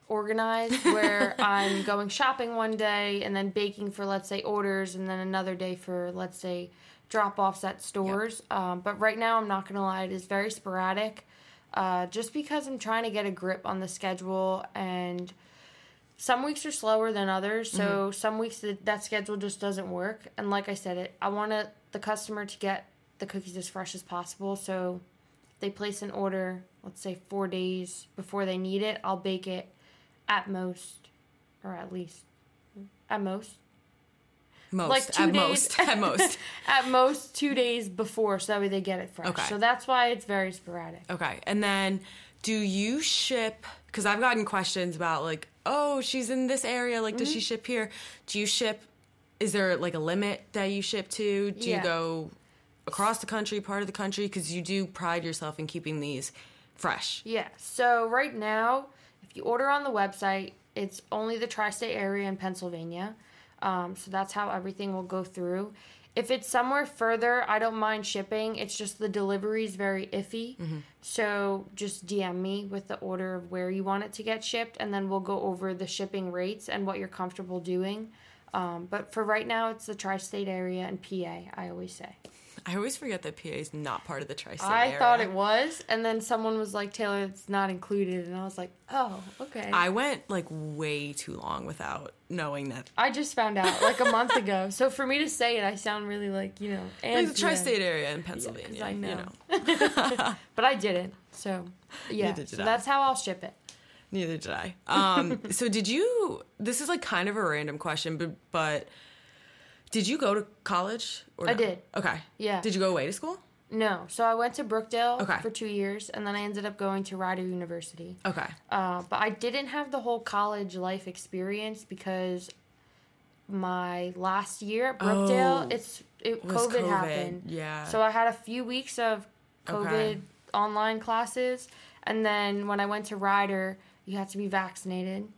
organized where I'm going shopping one day and then baking for let's say orders and then another day for let's say drop offs at stores. Um, but right now I'm not gonna lie, it is very sporadic. Uh, just because I'm trying to get a grip on the schedule and some weeks are slower than others so some weeks that, that schedule just doesn't work and like i said it i want to the customer to get the cookies as fresh as possible so they place an order let's say four days before they need it i'll bake it at most or at least at most Most like two at days most at most. at most two days before, so that way they get it fresh. Okay. So that's why it's very sporadic. Okay, and then do you ship? Because I've gotten questions about like, oh, she's in this area. Like, does she Mm-hmm. ship here? Do you ship? Is there like a limit that you ship to? Do Yeah. you go across the country, part of the country? Because you do pride yourself in keeping these fresh. Yeah. So right now, you order on the website, it's only the tri-state area in Pennsylvania. Um, so that's how everything will go through. If it's somewhere further, I don't mind shipping. It's just the delivery is very iffy. So just DM me with the order of where you want it to get shipped, and then we'll go over the shipping rates and what you're comfortable doing. Um, but for right now, it's the tri-state area and PA. I always say. I always forget that PA is not part of the tri-state I area. thought it was, and then someone was like, "Taylor, it's not included," and I was like, "Oh, okay." I, I went like way too long without knowing that. I just found out like a month ago, so for me to say it, I sound really like you know, Like and the tri-state area in Pennsylvania, I you know. know. but I didn't. So yeah, did so I. that's how I'll ship it. Neither did I. Um, so did you? This is like kind of a random question, but but did you go to college? Or I no? did. Okay. Yeah. Did you go away to school? No, so I went to Brookdale Okay. for two years, and then I ended up going to Rider University. Okay. Uh, but I didn't have the whole college life experience because my last year at Brookdale, Oh, it's it COVID, COVID, happened. yeah. So I had a few weeks of COVID Okay. online classes, and then when I went to Rider, you had to be vaccinated,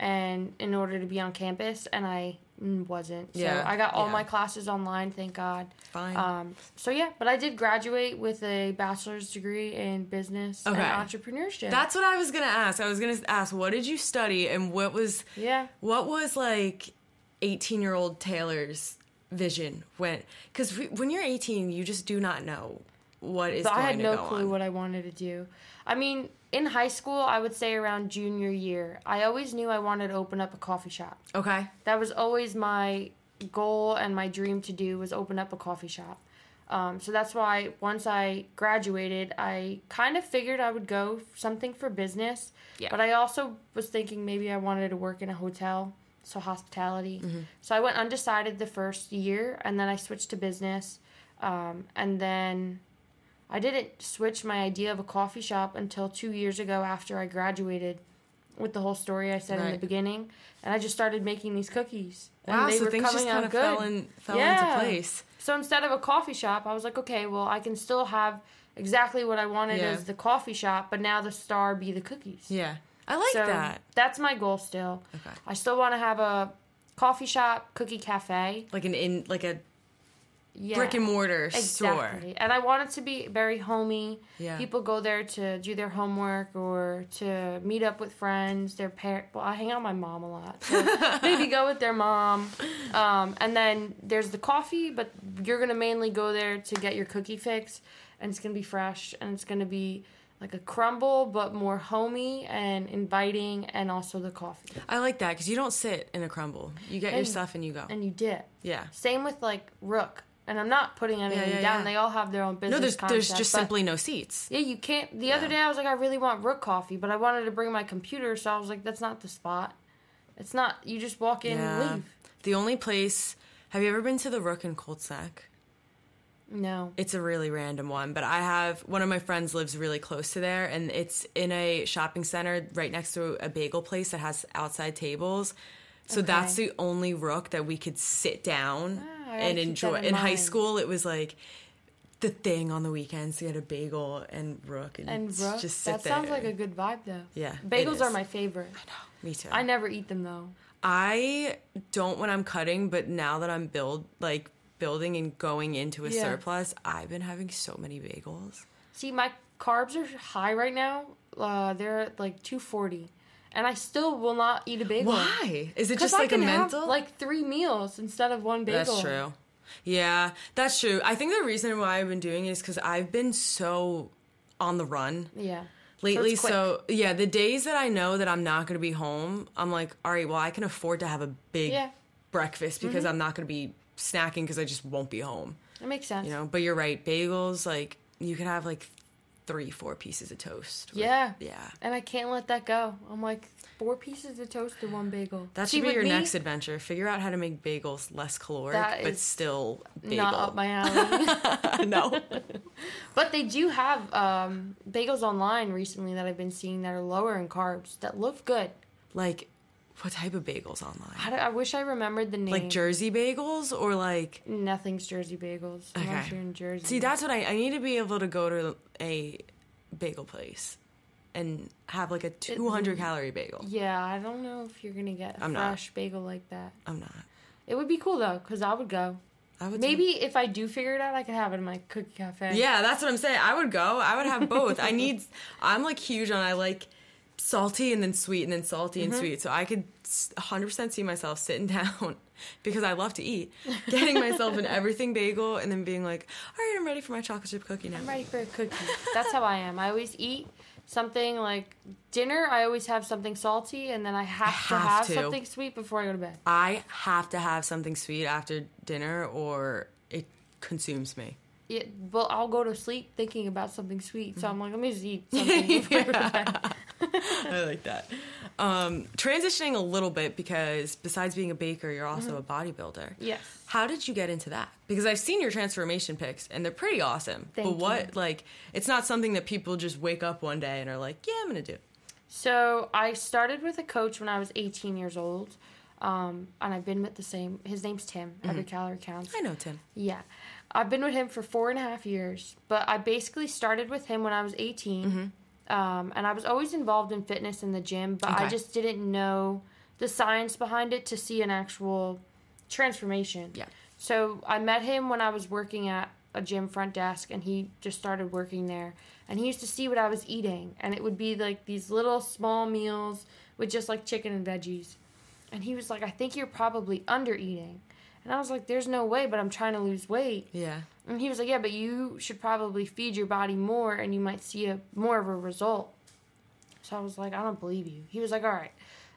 and in order to be on campus, and I wasn't. So Yeah, I got all yeah. my classes online, thank God. Fine. Um, so yeah, but I did graduate with a bachelor's degree in business Okay. and entrepreneurship. That's what I was gonna ask. I was gonna ask, what did you study, and what was yeah. what was like eighteen year old Taylor's vision when? Because when you're eighteen, you just do not know what is I had no clue on. what I wanted to do. I mean, in high school, I would say around junior year, I always knew I wanted to open up a coffee shop. okay. That was always my goal and my dream to do was open up a coffee shop. Um, so that's why once I graduated, I kind of figured I would go something for business. Yeah. But I also was thinking maybe I wanted to work in a hotel, so hospitality. So I went undecided the first year, and then I switched to business. Um, and then I didn't switch my idea of a coffee shop until two years ago after I graduated with the whole story I said in the beginning. And I just started making these cookies. And Wow. they So were things just kind of good. fell in fell Yeah. into place. So instead of a coffee shop, I was like, okay, well, I can still have exactly what I wanted Yeah. as the coffee shop, but now the star be the cookies. Yeah. I like so that. that's my goal still. Okay. I still want to have a coffee shop, cookie cafe. Like an in like a Yeah. brick and mortar store. And I want it to be very homey. Yeah. People go there to do their homework or to meet up with friends, their parent. Well, I hang out with my mom a lot. So maybe go with their mom. Um, and then there's the coffee, but you're going to mainly go there to get your cookie fix. And it's going to be fresh and it's going to be like a Crumbl, but more homey and inviting, and also the coffee. I like that because you don't sit in a Crumbl. You get your stuff and you go. And you dip. yeah. Same with like Rook. And I'm not putting anything yeah, down. yeah. They all have their own business. No, there's there's just simply no seats. Yeah, you can't. The other day, I was like, I really want Rook coffee, but I wanted to bring my computer, so I was like, that's not the spot. It's not. You just walk in and leave. The only place. Have you ever been to the Rook in Colts Neck? No. It's a really random one, but I have one of my friends lives really close to there, and it's in a shopping center right next to a bagel place that has outside tables. So Okay. that's the only Rook that we could sit down Ah, I and enjoy. In, in high school, it was like the thing on the weekends to get a bagel and Rook and, And Rook. just sit that there. sounds like a good vibe, though. Yeah, Bagels are my favorite. I know, me too. I never eat them though. I don't when I'm cutting, but now that I'm build like building and going into a Yeah. surplus, I've been having so many bagels. See, my carbs are high right now. Uh, they're at like 240, and I still will not eat a bagel. Why? Is it just like a mental? like three meals instead of one bagel. That's true. Yeah, that's true. I think the reason why I've been doing it is because I've been so on the run Yeah. lately. quick. So, yeah, the days that I know that I'm not going to be home, I'm like, all right, well, I can afford to have a big Yeah. Mm-hmm. breakfast because I'm not going to be snacking because I just won't be home. That makes sense. You know, but you're right. Bagels, like you could have like three, four pieces of toast. with- Yeah. yeah. And I can't let that go. I'm like four pieces of toast and one bagel. That See, should be your me, next adventure. Figure out how to make bagels less caloric, but still bagel. Not up my alley. no. but they do have um, bagels online recently that I've been seeing that are lower in carbs that look good. like, what type of bagels online? I, I wish I remembered the name. Like Jersey bagels or like. Nothing's Jersey bagels. Unless Okay. you're in Jersey. See, that's what I. I need to be able to go to a bagel place and have like a 200 calorie bagel. Yeah, I don't know if you're gonna get a I'm not. fresh bagel like that. I'm not. It would be cool though, cause I would go. I would Maybe if I do figure it out, I could have it in my cookie cafe. Yeah, that's what I'm saying. I would go. I would have both. I need. I'm like huge on. I like salty and then sweet and then salty Mm-hmm. and sweet. So I could 100% see myself sitting down because I love to eat, getting myself an everything bagel and then being like, all right, I'm ready for my chocolate chip cookie now. I'm ready for a cookie. That's how I am. I always eat something like dinner. I always have something salty, and then I have, to have have to. something sweet before I go to bed. I have to have something sweet after dinner or it consumes me. Yeah, well, I'll go to sleep thinking about something sweet. Mm-hmm. So I'm like, let me just eat something I go to bed. I like that. Um, transitioning a little bit because besides being a baker, you're also a bodybuilder. Yes. How did you get into that? Because I've seen your transformation pics and they're pretty awesome. Thank but what, you. like, it's not something that people just wake up one day and are like, yeah, I'm going to do. So I started with a coach when I was 18 years old, um, and I've been with the same. His name's Tim. Every calorie counts. I know, Tim. Yeah. I've been with him for four and a half years, but I basically started with him when I was 18. Um, and I was always involved in fitness in the gym, but I just didn't know the science behind it to see an actual transformation. Yeah. So I met him when I was working at a gym front desk, and he just started working there. And he used to see what I was eating, and it would be like these little small meals with just like chicken and veggies. And he was like, I think you're probably under eating. And I was like, there's no way, but I'm trying to lose weight. Yeah. And he was like, yeah, but you should probably feed your body more and you might see a more of a result. So I was like, I don't believe you. He was like, all right,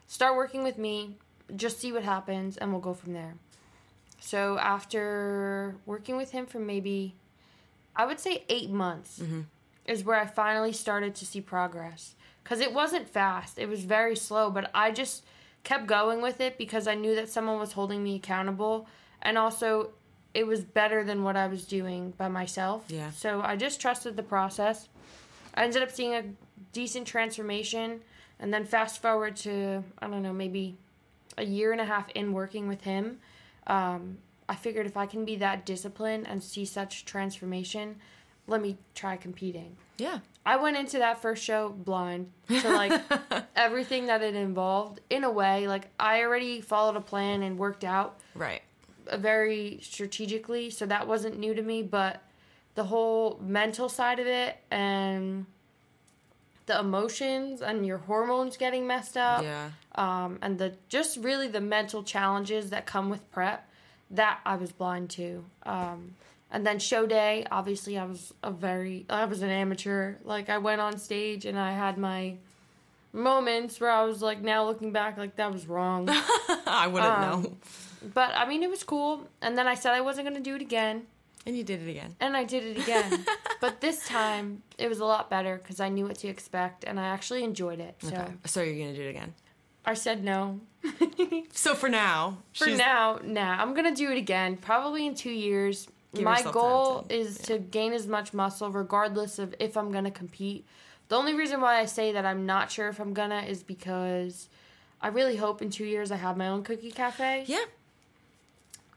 start working with me, just see what happens, and we'll go from there. So after working with him for maybe, I would say eight months, mm-hmm. is where I finally started to see progress. Because it wasn't fast, it was very slow, but I just kept going with it because I knew that someone was holding me accountable. And also, it was better than what I was doing by myself. Yeah. So I just trusted the process. I ended up seeing a decent transformation. And then fast forward to, I don't know, maybe a year and a half in working with him, um, I figured if I can be that disciplined and see such transformation, let me try competing. Yeah. I went into that first show blind to like everything that it involved. In a way, like I already followed a plan and worked out Right. Very strategically, so that wasn't new to me. But the whole mental side of it and the emotions and your hormones getting messed up, Yeah. um, and the just really the mental challenges that come with prep, that I was blind to. Um, and then show day, obviously, I was a very I was an amateur. Like I went on stage and I had my moments where I was like, now looking back, like that was wrong. I wouldn't Um, know. But I mean, it was cool. And then I said I wasn't gonna do it again, And you did it again. and I did it again. but this time it was a lot better because I knew what to expect and I actually enjoyed it. So Okay. So you're going to do it again. I said no. So for now, For she's- now, nah, I'm gonna do it again. Probably in two years. Give My goal to- is to gain as much muscle, regardless of if I'm gonna compete. The only reason why I say that I'm not sure if I'm gonna is because I really hope in two years I have my own cookie cafe. Yeah.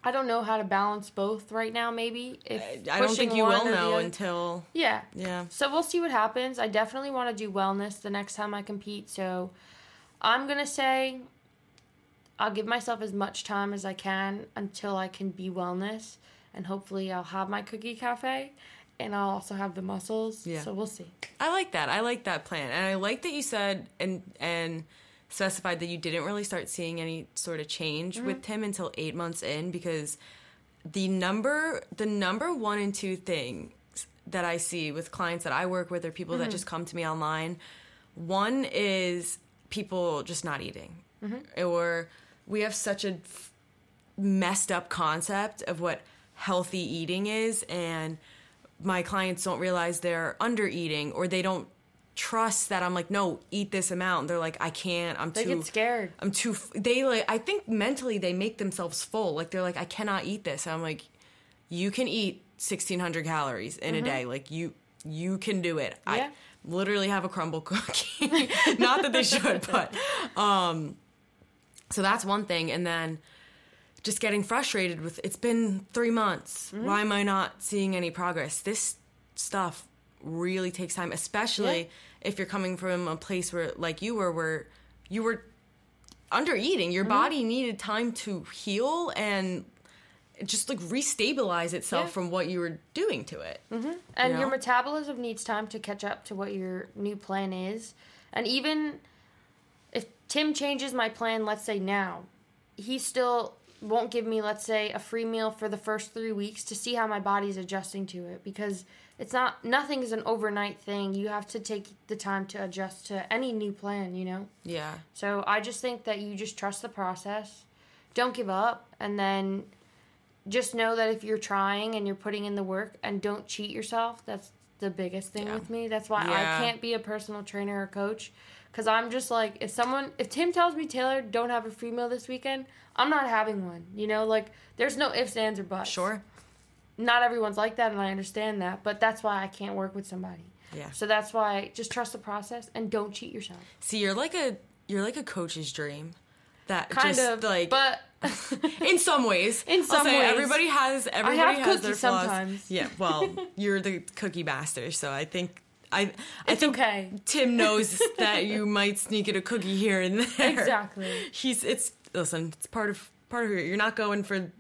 I don't know how to balance both right now. Maybe if I don't think you will know other- until. yeah. Yeah. So we'll see what happens. I definitely want to do wellness the next time I compete. So I'm going to say I'll give myself as much time as I can until I can be wellness. And hopefully I'll have my cookie cafe and I'll also have the muscles. Yeah. So we'll see. I like that. I like that plan, and I like that you said and and specified that you didn't really start seeing any sort of change with mm. Tim until eight months in because the number the number one and two things that I see with clients that I work with or people that mm-hmm. just come to me online, one is people just not eating, mm-hmm. or we have such a f- messed up concept of what healthy eating is and my clients don't realize they're under eating or they don't trust that I'm like, no, eat this amount. They're like, I can't. I'm They too get scared. I'm too. f- They like. I think mentally they make themselves full. Like they're like, I cannot eat this. And I'm like, you can eat 1600 calories in a day. Like you, you can do it. Mm-hmm. Yeah. I literally have a Crumbl cookie. Not that they should, but um. So that's one thing, and then just getting frustrated with it's been three months. Mm-hmm. Why am I not seeing any progress? This stuff really takes time, especially Yeah. if you're coming from a place where, like you were, where you were under eating. Mm-hmm. Your body needed time to heal and just like restabilize itself Yeah. from what you were doing to it. And You know? your metabolism needs time to catch up to what your new plan is. And even if Tim changes my plan, let's say now, he still won't give me, let's say, a free meal for the first three weeks to see how my body's adjusting to it because it's not, nothing is an overnight thing. You have to take the time to adjust to any new plan, you know? Yeah. So I just think that you just trust the process, don't give up, and then just know that if you're trying and you're putting in the work and don't cheat yourself, that's the biggest thing Yeah. with me. That's why Yeah. I can't be a personal trainer or coach because I'm just like if someone if Tim tells me Taylor don't have a free meal this weekend, I'm not having one. You know, like there's no ifs, ands, or buts. Sure. Not everyone's like that, and I understand that, but that's why I can't work with somebody. Yeah. So that's why just trust the process and don't cheat yourself. See, you're like a you're like a coach's dream. That Kind just of, like but in some ways. In some ways. everybody has everybody have has their cookies flaws. sometimes. Yeah, well, you're the cookie master, so I think I I It's think okay. Tim knows that you might sneak in a cookie here and there. Exactly. He's it's listen, it's part of part of your you're not going for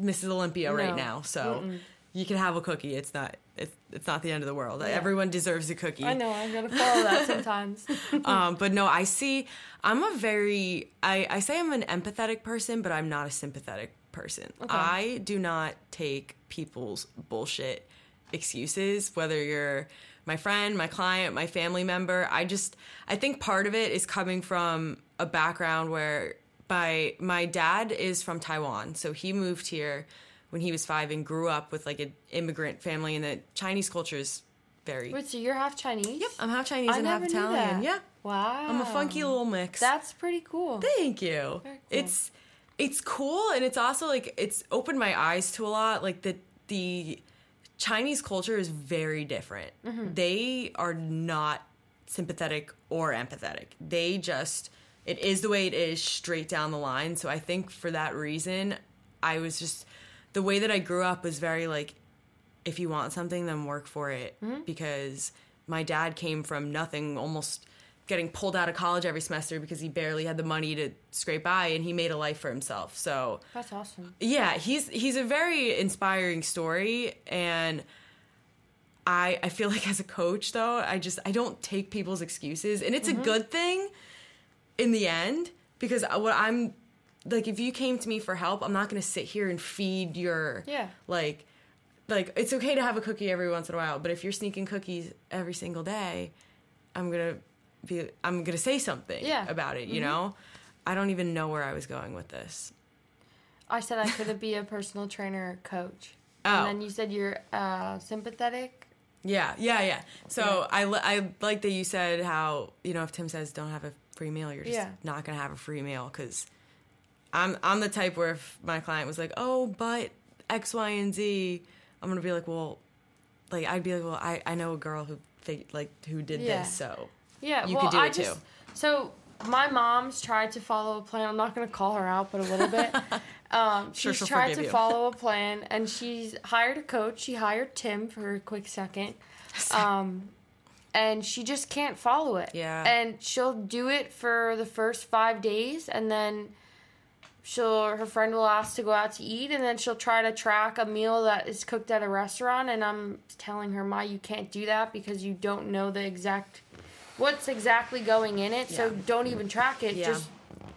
Mrs. Olympia right now, so you can have a cookie. It's not it's it's not the end of the world. Everyone deserves a cookie I know I'm gonna follow that sometimes. um, but no, I see. I'm a very. I, I say I'm an empathetic person, but I'm not a sympathetic person. I do not take people's bullshit excuses, whether you're my friend, my client, my family member. I just. I think part of it is coming from a background where by my dad is from Taiwan, so he moved here when he was five and grew up with like an immigrant family, and the Chinese culture is very. Wait, so you're half Chinese? Yep, I'm half Chinese I and half Italian. Yeah. Wow. I'm a funky little mix. That's pretty cool. Thank you. Cool. It's it's cool and it's also like it's opened my eyes to a lot. Like the the Chinese culture is very different. Mm-hmm. They are not sympathetic or empathetic. They just it is the way it is straight down the line. So I think for that reason, I was just the way that I grew up was very like if you want something then work for it Mm-hmm. because my dad came from nothing almost getting pulled out of college every semester because he barely had the money to scrape by and he made a life for himself so That's awesome. yeah he's he's a very inspiring story and i i feel like as a coach though i just i don't take people's excuses and Mm-hmm. it's a good thing in the end because what i'm like if you came to me for help i'm not going to sit here and feed your Yeah. like like it's okay to have a cookie every once in a while but if you're sneaking cookies every single day i'm going to be i'm going to say something Yeah. Mm-hmm. about it you know i don't even know where i was going with this I said I couldn't be a personal trainer coach. Oh. And then you said you're uh, sympathetic. Yeah, yeah, yeah. So I, li- I like that you said how you know if Tim says don't have a free meal, you're just Yeah. not gonna have a free meal because I'm I'm the type where if my client was like, oh, but X, Y, and Z, I'm gonna be like, well, like I'd be like, well, I, I know a girl who fig- like who did Yeah. this, so Yeah, You well, could do I it too. just so my mom's tried to follow a plan. I'm not going to call her out, but a little bit. um, Sure, she's tried to you. follow a plan, and she's hired a coach. She hired Tim for a quick second, um, and she just can't follow it. Yeah. and she'll do it for the first five days, and then she'll her friend will ask to go out to eat and then she'll try to track a meal that is cooked at a restaurant and I'm telling her, "Ma, you can't do that because you don't know the exact what's exactly going in it. So don't even track it. Yeah. Just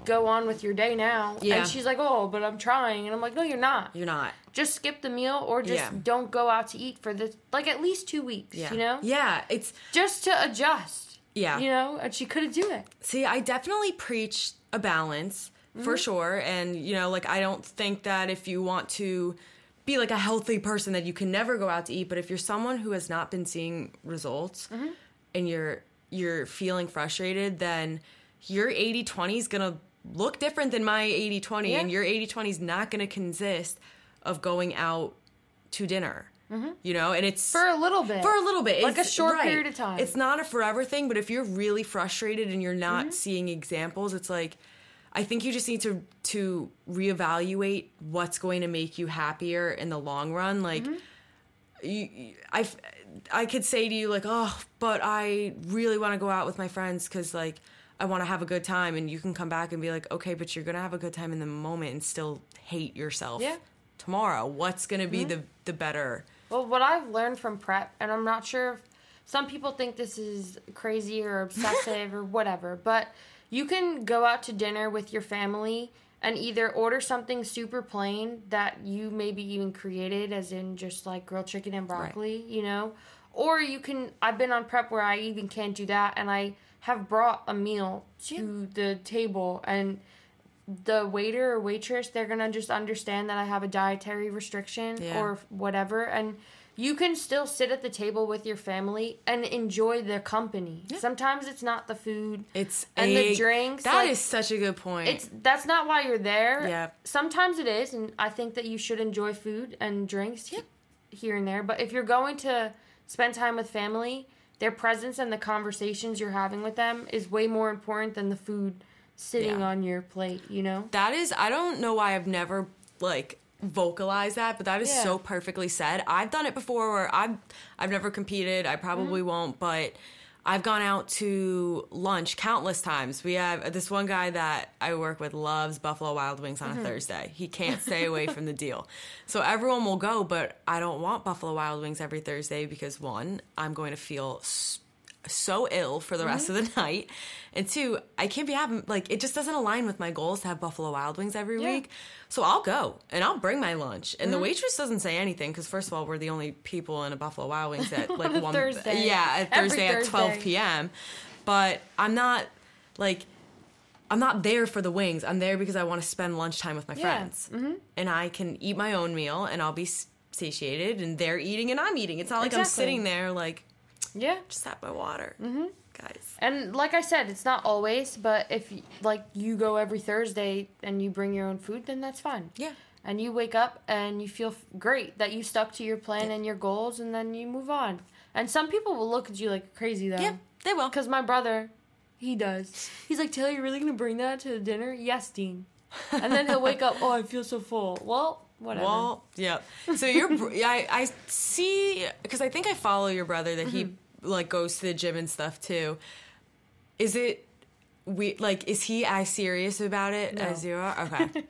go on with your day now." Yeah. And she's like, "Oh, but I'm trying." And I'm like, "No, you're not. you're not. Just skip the meal or just Yeah. don't go out to eat for this like at least 2 weeks, Yeah, you know? Yeah, it's Just to adjust." Yeah. You know, and she couldn't do it. See, I definitely preach a balance for sure. And, you know, like, I don't think that if you want to be like a healthy person that you can never go out to eat. But if you're someone who has not been seeing results Mm-hmm. and you're you're feeling frustrated, then your 80-20 is gonna look different than my 80-20 Yeah. and your 80-20 is not gonna consist of going out to dinner. You know, and it's Mm-hmm. For a little bit. for a little bit, Like a short right. period of time. It's not a forever thing, but if you're really frustrated and you're not Mm-hmm. seeing examples, it's like I think you just need to to reevaluate what's going to make you happier in the long run. Like Mm-hmm. you, I I could say to you like, oh, but I really want to go out with my friends because like I want to have a good time, and you can come back and be like, okay, but you're gonna have a good time in the moment and still hate yourself Yeah. tomorrow. What's gonna be mm-hmm. the the better? Well, what I've learned from prep, and I'm not sure if some people think this is crazy or obsessive or whatever, but you can go out to dinner with your family and either order something super plain that you maybe even created, as in just like grilled chicken and broccoli, you know, or you can. I've been on prep where I even can't do that, and I have brought a meal to the table and the waiter or waitress they're gonna just understand that i have a dietary restriction Yeah. or whatever and you can still sit at the table with your family and enjoy their company sometimes it's not the food It's And a- the drinks, That like, is such a good point. it's that's not why you're there Yeah. sometimes it is and i think that you should enjoy food and drinks he- here and there but if you're going to spend time with family their presence and the conversations you're having with them is way more important than the food sitting Yeah. on your plate you know That is, I don't know why I've never like vocalized that, but that is Yeah. so perfectly said. I've done it before where I've I've never competed. I Mm-hmm. probably won't, but I've gone out to lunch countless times. We have this one guy that I work with loves Buffalo Wild Wings Mm-hmm. on a Thursday. He can't stay away from the deal. So everyone will go, but I don't want Buffalo Wild Wings every Thursday because one, I'm going to feel s- so ill for the rest Mm-hmm. of the night. And two, I can't be having like it just doesn't align with my goals to have Buffalo Wild Wings every Yeah. week. So I'll go and I'll bring my lunch. And Mm-hmm. the waitress doesn't say anything because first of all, we're the only people in a Buffalo Wild Wings at like one Thursday. Yeah, at Every Thursday at twelve p.m. But I'm not like I'm not there for the wings. I'm there because I want to spend lunchtime with my Yeah. friends, mm-hmm. and I can eat my own meal and I'll be satiated, and they're eating and I'm eating. It's not like I'm sitting there like yeah just have my water, mm-hmm. guys. And like I said, it's not always, but if like you go every Thursday and you bring your own food, then that's fine. Yeah. And you wake up and you feel great that you stuck to your plan and your goals, and then you move on. And some people will look at you like crazy though. Yeah, they will. Because my brother, he does. He's like, Taylor, you're really gonna bring that to the dinner? Yes, Dean. And then he'll wake up. Oh, I feel so full. Well, whatever. Well, yeah. So your, br- yeah, I, I see because I think I follow your brother that he like goes to the gym and stuff too. Is it we like? Is he as serious about it No. as you are? Okay.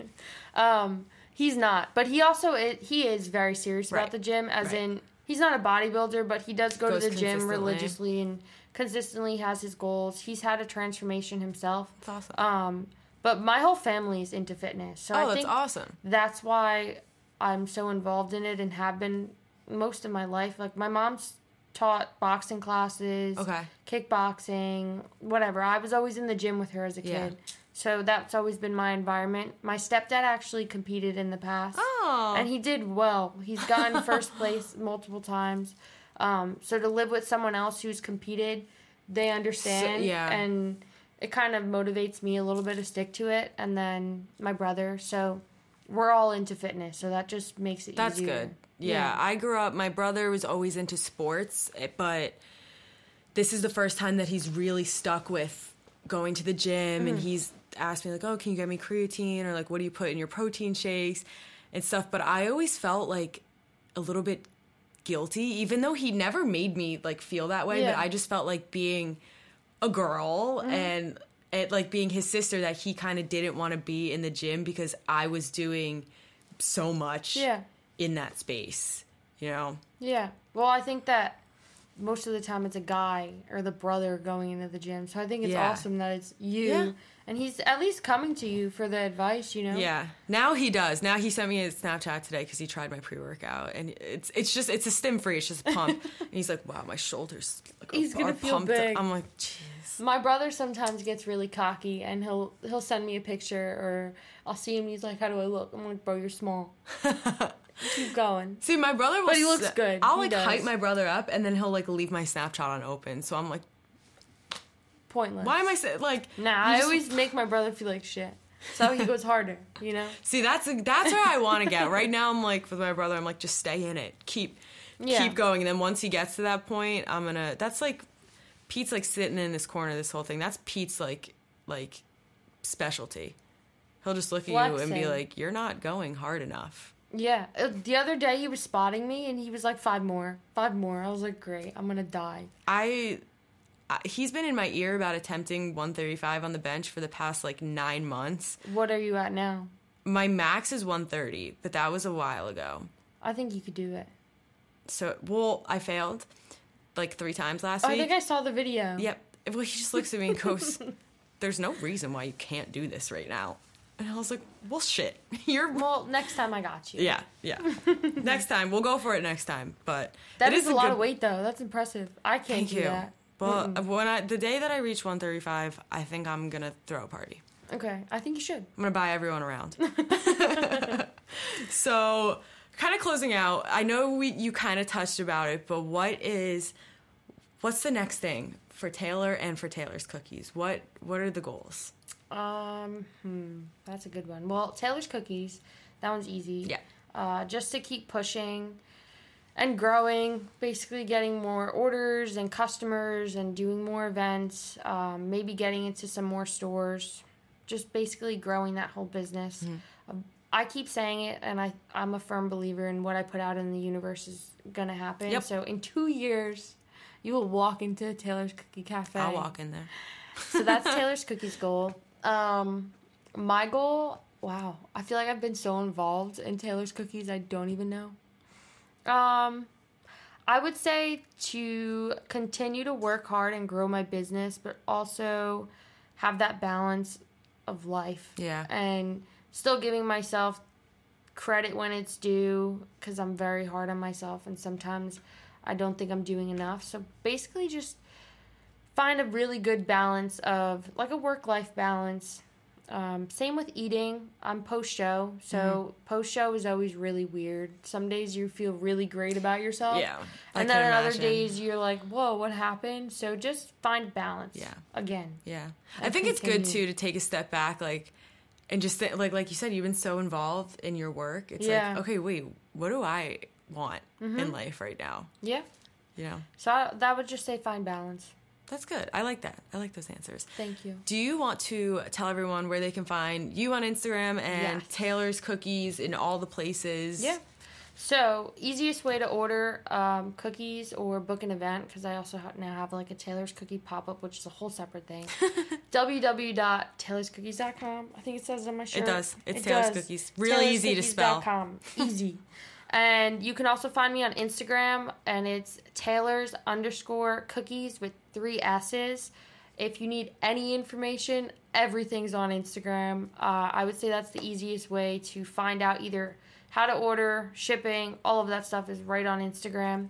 Um, he's not, but he also he is very serious Right. about the gym. As Right. in, he's not a bodybuilder, but he does go Goes to the gym religiously and consistently has his goals. He's had a transformation himself. That's awesome. Um, but my whole family is into fitness, so oh, I that's think awesome. that's why I'm so involved in it and have been most of my life. Like my mom's taught boxing classes, Okay. kickboxing, whatever. I was always in the gym with her as a Yeah. kid. So that's always been my environment. My stepdad actually competed in the past. Oh. And he did well. He's gotten first place multiple times. Um, so to live with someone else who's competed, they understand. yeah. And it kind of motivates me a little bit to stick to it. And then my brother. So we're all into fitness. So that just makes it That's easier. good. Yeah, I grew up. My brother was always into sports, eh, but this is the first time that he's really stuck with going to the gym, Mm. and he's asked me like, "Oh, can you get me creatine or like what do you put in your protein shakes and stuff?" But I always felt like a little bit guilty, even though he never made me like feel that way. But Yeah. Mm-hmm. I just felt like being a girl mm-hmm. and it like being his sister that he kind of didn't want to be in the gym because I was doing so much Yeah. in that space, you know? Yeah. Well, I think that most of the time it's a guy or the brother going into the gym. So I think it's Yeah. awesome that it's you. Yeah. And he's at least coming to you for the advice, you know? Yeah. Now he does. Now he sent me a Snapchat today because he tried my pre workout, and it's it's just it's a stim free. It's just a pump, and he's like, "Wow, my shoulders like, He's gonna feel pumped." big. I'm like, "Jeez." My brother sometimes gets really cocky and he'll he'll send me a picture or I'll see him he's like, How do I look? I'm like, Bro, you're small. Keep going. See, my brother will. But he looks good. I'll He like does. hype my brother up, and then he'll like leave my Snapchat on open. So I'm like, Pointless. why am I sa- like? Nah, I just- always make my brother feel like shit. So he goes harder, you know? See, that's that's where I want to get. Right now, I'm like with my brother. I'm like, just stay in it. Keep Yeah. keep going. And then once he gets to that point, I'm gonna. That's like Pete's like sitting in this corner. This whole thing. That's Pete's like like specialty. He'll just look at you and be like, "You're not going hard enough." Yeah. Uh, The other day he was spotting me and he was like, five more. Five more. I was like, great. I'm going to die. I he's been in my ear about attempting 135 on the bench for the past like nine months. What are you at now? My max is 130, but that was a while ago. I think you could do it. So, well, I failed like three times last Oh, I think I saw the video. Yep. Well, he just looks at me and goes, "There's no reason why you can't do this right now." And I was like, "Well, shit, you're." Well, next time I got you. Yeah, yeah. next time we'll go for it. Next time, but that is, is a lot good- of weight, though. That's impressive. I can't Thank do you. that. But when I the day that I reach 135, I think I'm gonna throw a party. Okay, I think you should. I'm gonna buy everyone around. so, kind of closing out. I know we you kind of touched about it, but what is what's the next thing for Taylor and for Taylor's cookies? What what are the goals? Um, hmm, that's a good one. Well, Taylor's cookies, that one's easy. Yeah. Uh, just to keep pushing and growing, basically getting more orders and customers and doing more events, um, maybe getting into some more stores, just basically growing that whole business. Um, I keep saying it, and I, I'm a firm believer in what I put out in the universe is gonna happen. Yep. So in two years, you will walk into Taylor's Cookie Cafe. I'll walk in there. So that's Taylor's cookies goal. Um, my goal, wow, I feel like I've been so involved in Taylor's cookies, I don't even know. Um, I would say to continue to work hard and grow my business, but also have that balance of life Yeah. and still giving myself credit when it's due because I'm very hard on myself and sometimes I don't think I'm doing enough. So basically, just find a really good balance of like a work life balance. Um, same with eating. I'm post show, so post show is always really weird. Some days you feel really great about yourself, Yeah. And then on other days you're like, "Whoa, what happened?" So just find balance. Yeah. Again. Yeah. I think it's good too to take a step back, like, and just think, like, like you said, you've been so involved in your work. It's Yeah. like, okay, wait, what do I want in life right now? Yeah. You know, So I, that would just say find balance. That's good. I like that. I like those answers. Thank you. Do you want to tell everyone where they can find you on Instagram and. Taylor's Cookies in all the places? Yeah. So easiest way to order um, cookies or book an event because I also ha- now have like a Taylor's Cookie pop up, which is a whole separate thing. www.taylorscookies.com. I think it says on my shirt. It does. It's It Taylor's does. Cookies. Really easy to spell. Easy. and you can also find me on Instagram, and it's Taylor's underscore cookies with three S's. If you need any information, everything's on Instagram. Uh, I would say that's the easiest way to find out either how to order, shipping, all of that stuff is right on Instagram.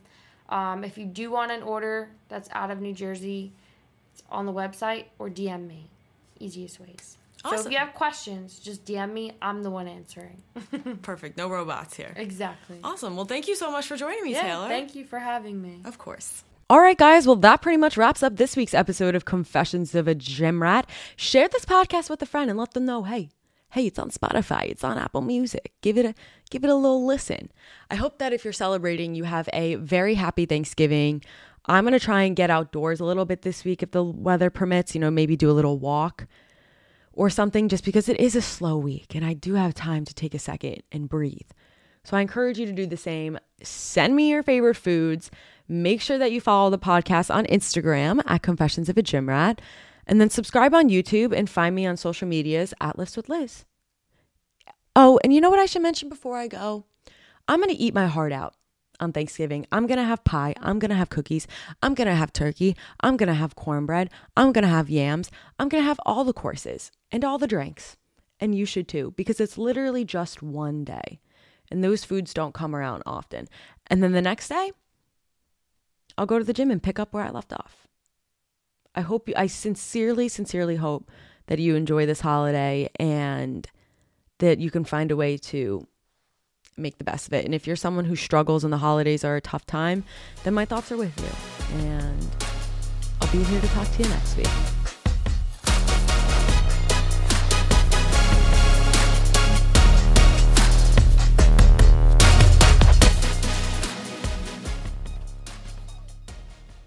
Um, if you do want an order that's out of New Jersey, it's on the website or DM me. Easiest ways. So if you have questions, just DM me. I'm the one answering. Perfect. No robots here. exactly. Awesome. Well, thank you so much for joining me, Yeah, Taylor. thank you for having me. Of course. All right, guys. Well, that pretty much wraps up this week's episode of Confessions of a Gym Rat. Share this podcast with a friend and let them know, hey, hey, it's on Spotify, it's on Apple Music. Give it a give it a little listen. I hope that if you're celebrating, you have a very happy Thanksgiving. I'm gonna try and get outdoors a little bit this week if the weather permits. You know, maybe do a little walk or something, just because it is a slow week and I do have time to take a second and breathe. So I encourage you to do the same. Send me your favorite foods. Make sure that you follow the podcast on Instagram at Confessions of a Gym Rat. And then subscribe on YouTube and find me on social medias at Lifts with Liz. Oh, and you know what I should mention before I go? I'm going to eat my heart out on Thanksgiving. I'm going to have pie. I'm going to have cookies. I'm going to have turkey. I'm going to have cornbread. I'm going to have yams. I'm going to have all the courses and all the drinks. And you should too, because it's literally just one day. And those foods don't come around often. And then the next day, I'll go to the gym and pick up where I left off. I hope you, I sincerely, sincerely hope that you enjoy this holiday and that you can find a way to make the best of it. And if you're someone who struggles and the holidays are a tough time, then my thoughts are with you. And I'll be here to talk to you next week.